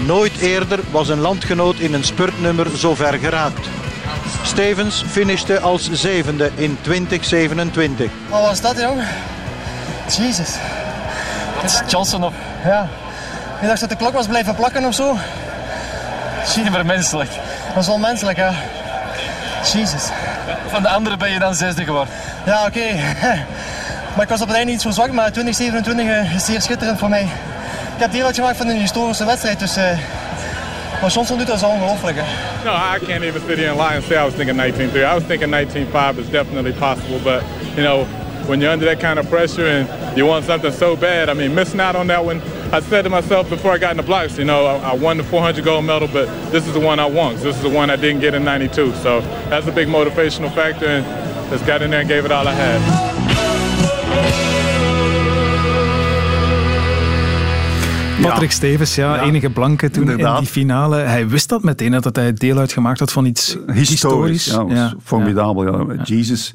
Nooit eerder was een landgenoot in een spurtnummer zo ver geraakt. Stevens finishte als zevende in 2027. Wat was dat, jong? Jezus. Het is Johnson op. Ja. Je dacht dat de klok was blijven plakken of zo? Super menselijk. Dat is wel menselijk, ja. Jezus. Van de anderen ben je dan zesde geworden. Ja, oké. Maar ik was op het einde niet zo zwak, maar 2027 is zeer schitterend voor mij. Ik heb deel uitgemaakt van een historische wedstrijd, dus eh, Maar Johnson doet dat is ongelooflijk. Hè. No, I can't even sit here and lie and say I was thinking 19.3. I was thinking 19.5 is definitely possible, but you know, when you're under that kind of pressure and you want something so bad, I mean, missing out on that one. I said to myself before I got in the blocks, you know, I, I won the 400 gold medal, but this is the one I want. This is the one I didn't get in 92. So that's a big motivational factor, and just got in there and gave it all I had. Patrick Stevens, ja, enige blanke toen in inderdaad. die finale. Hij wist dat meteen, dat hij deel uitgemaakt had van iets historisch. Historisch, formidabel. Jesus,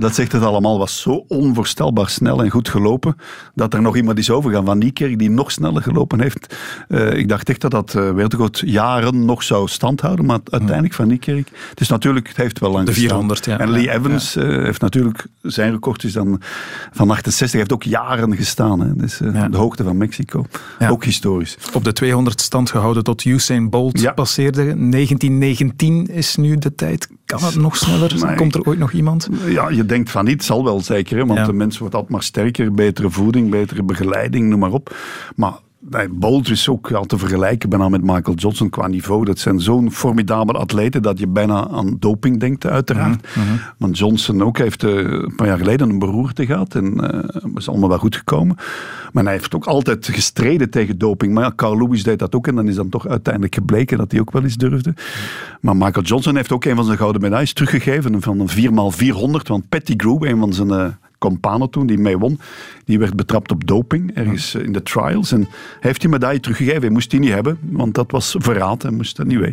dat zegt het allemaal, was zo onvoorstelbaar snel en goed gelopen, dat er nog iemand is overgegaan van Niekerk die nog sneller gelopen heeft. Eh, ik dacht echt dat dat uh, Wereldrecord jaren nog zou standhouden, maar uiteindelijk van Niekerk. Het is natuurlijk, het heeft wel lang De gestaan. 400, ja. En Lee Evans eh, heeft natuurlijk, zijn record is dan van 68, heeft ook jaren gestaan. Hè. Dus eh, de hoogte van Mexico. Ook historisch. Op de 200 stand gehouden tot Usain Bolt passeerde. 1919 is nu de tijd. Kan het nog sneller? Komt er ooit nog iemand? Ja, je denkt van niet, zal wel zeker. Hè, want Ja. de mens wordt altijd maar sterker, betere voeding, betere begeleiding, noem maar op. Maar Bolt is ook al te vergelijken bijna met Michael Johnson qua niveau. Dat zijn zo'n formidabele atleten dat je bijna aan doping denkt, uiteraard. Want Johnson ook heeft eh, een paar jaar geleden een beroerte gehad en eh is allemaal wel goed gekomen. Maar hij heeft ook altijd gestreden tegen doping. Maar ja, Carl Lewis deed dat ook en dan is dan toch uiteindelijk gebleken dat hij ook wel eens durfde. Maar Michael Johnson heeft ook een van zijn gouden medailles teruggegeven van een 4x400. Want Patty Grew, een van zijn eh companen toen, die mee won, die werd betrapt op doping ergens eh, in de trials. En hij heeft die medaille teruggegeven. Hij moest die niet hebben, want dat was verraad. Hij moest dat niet weten.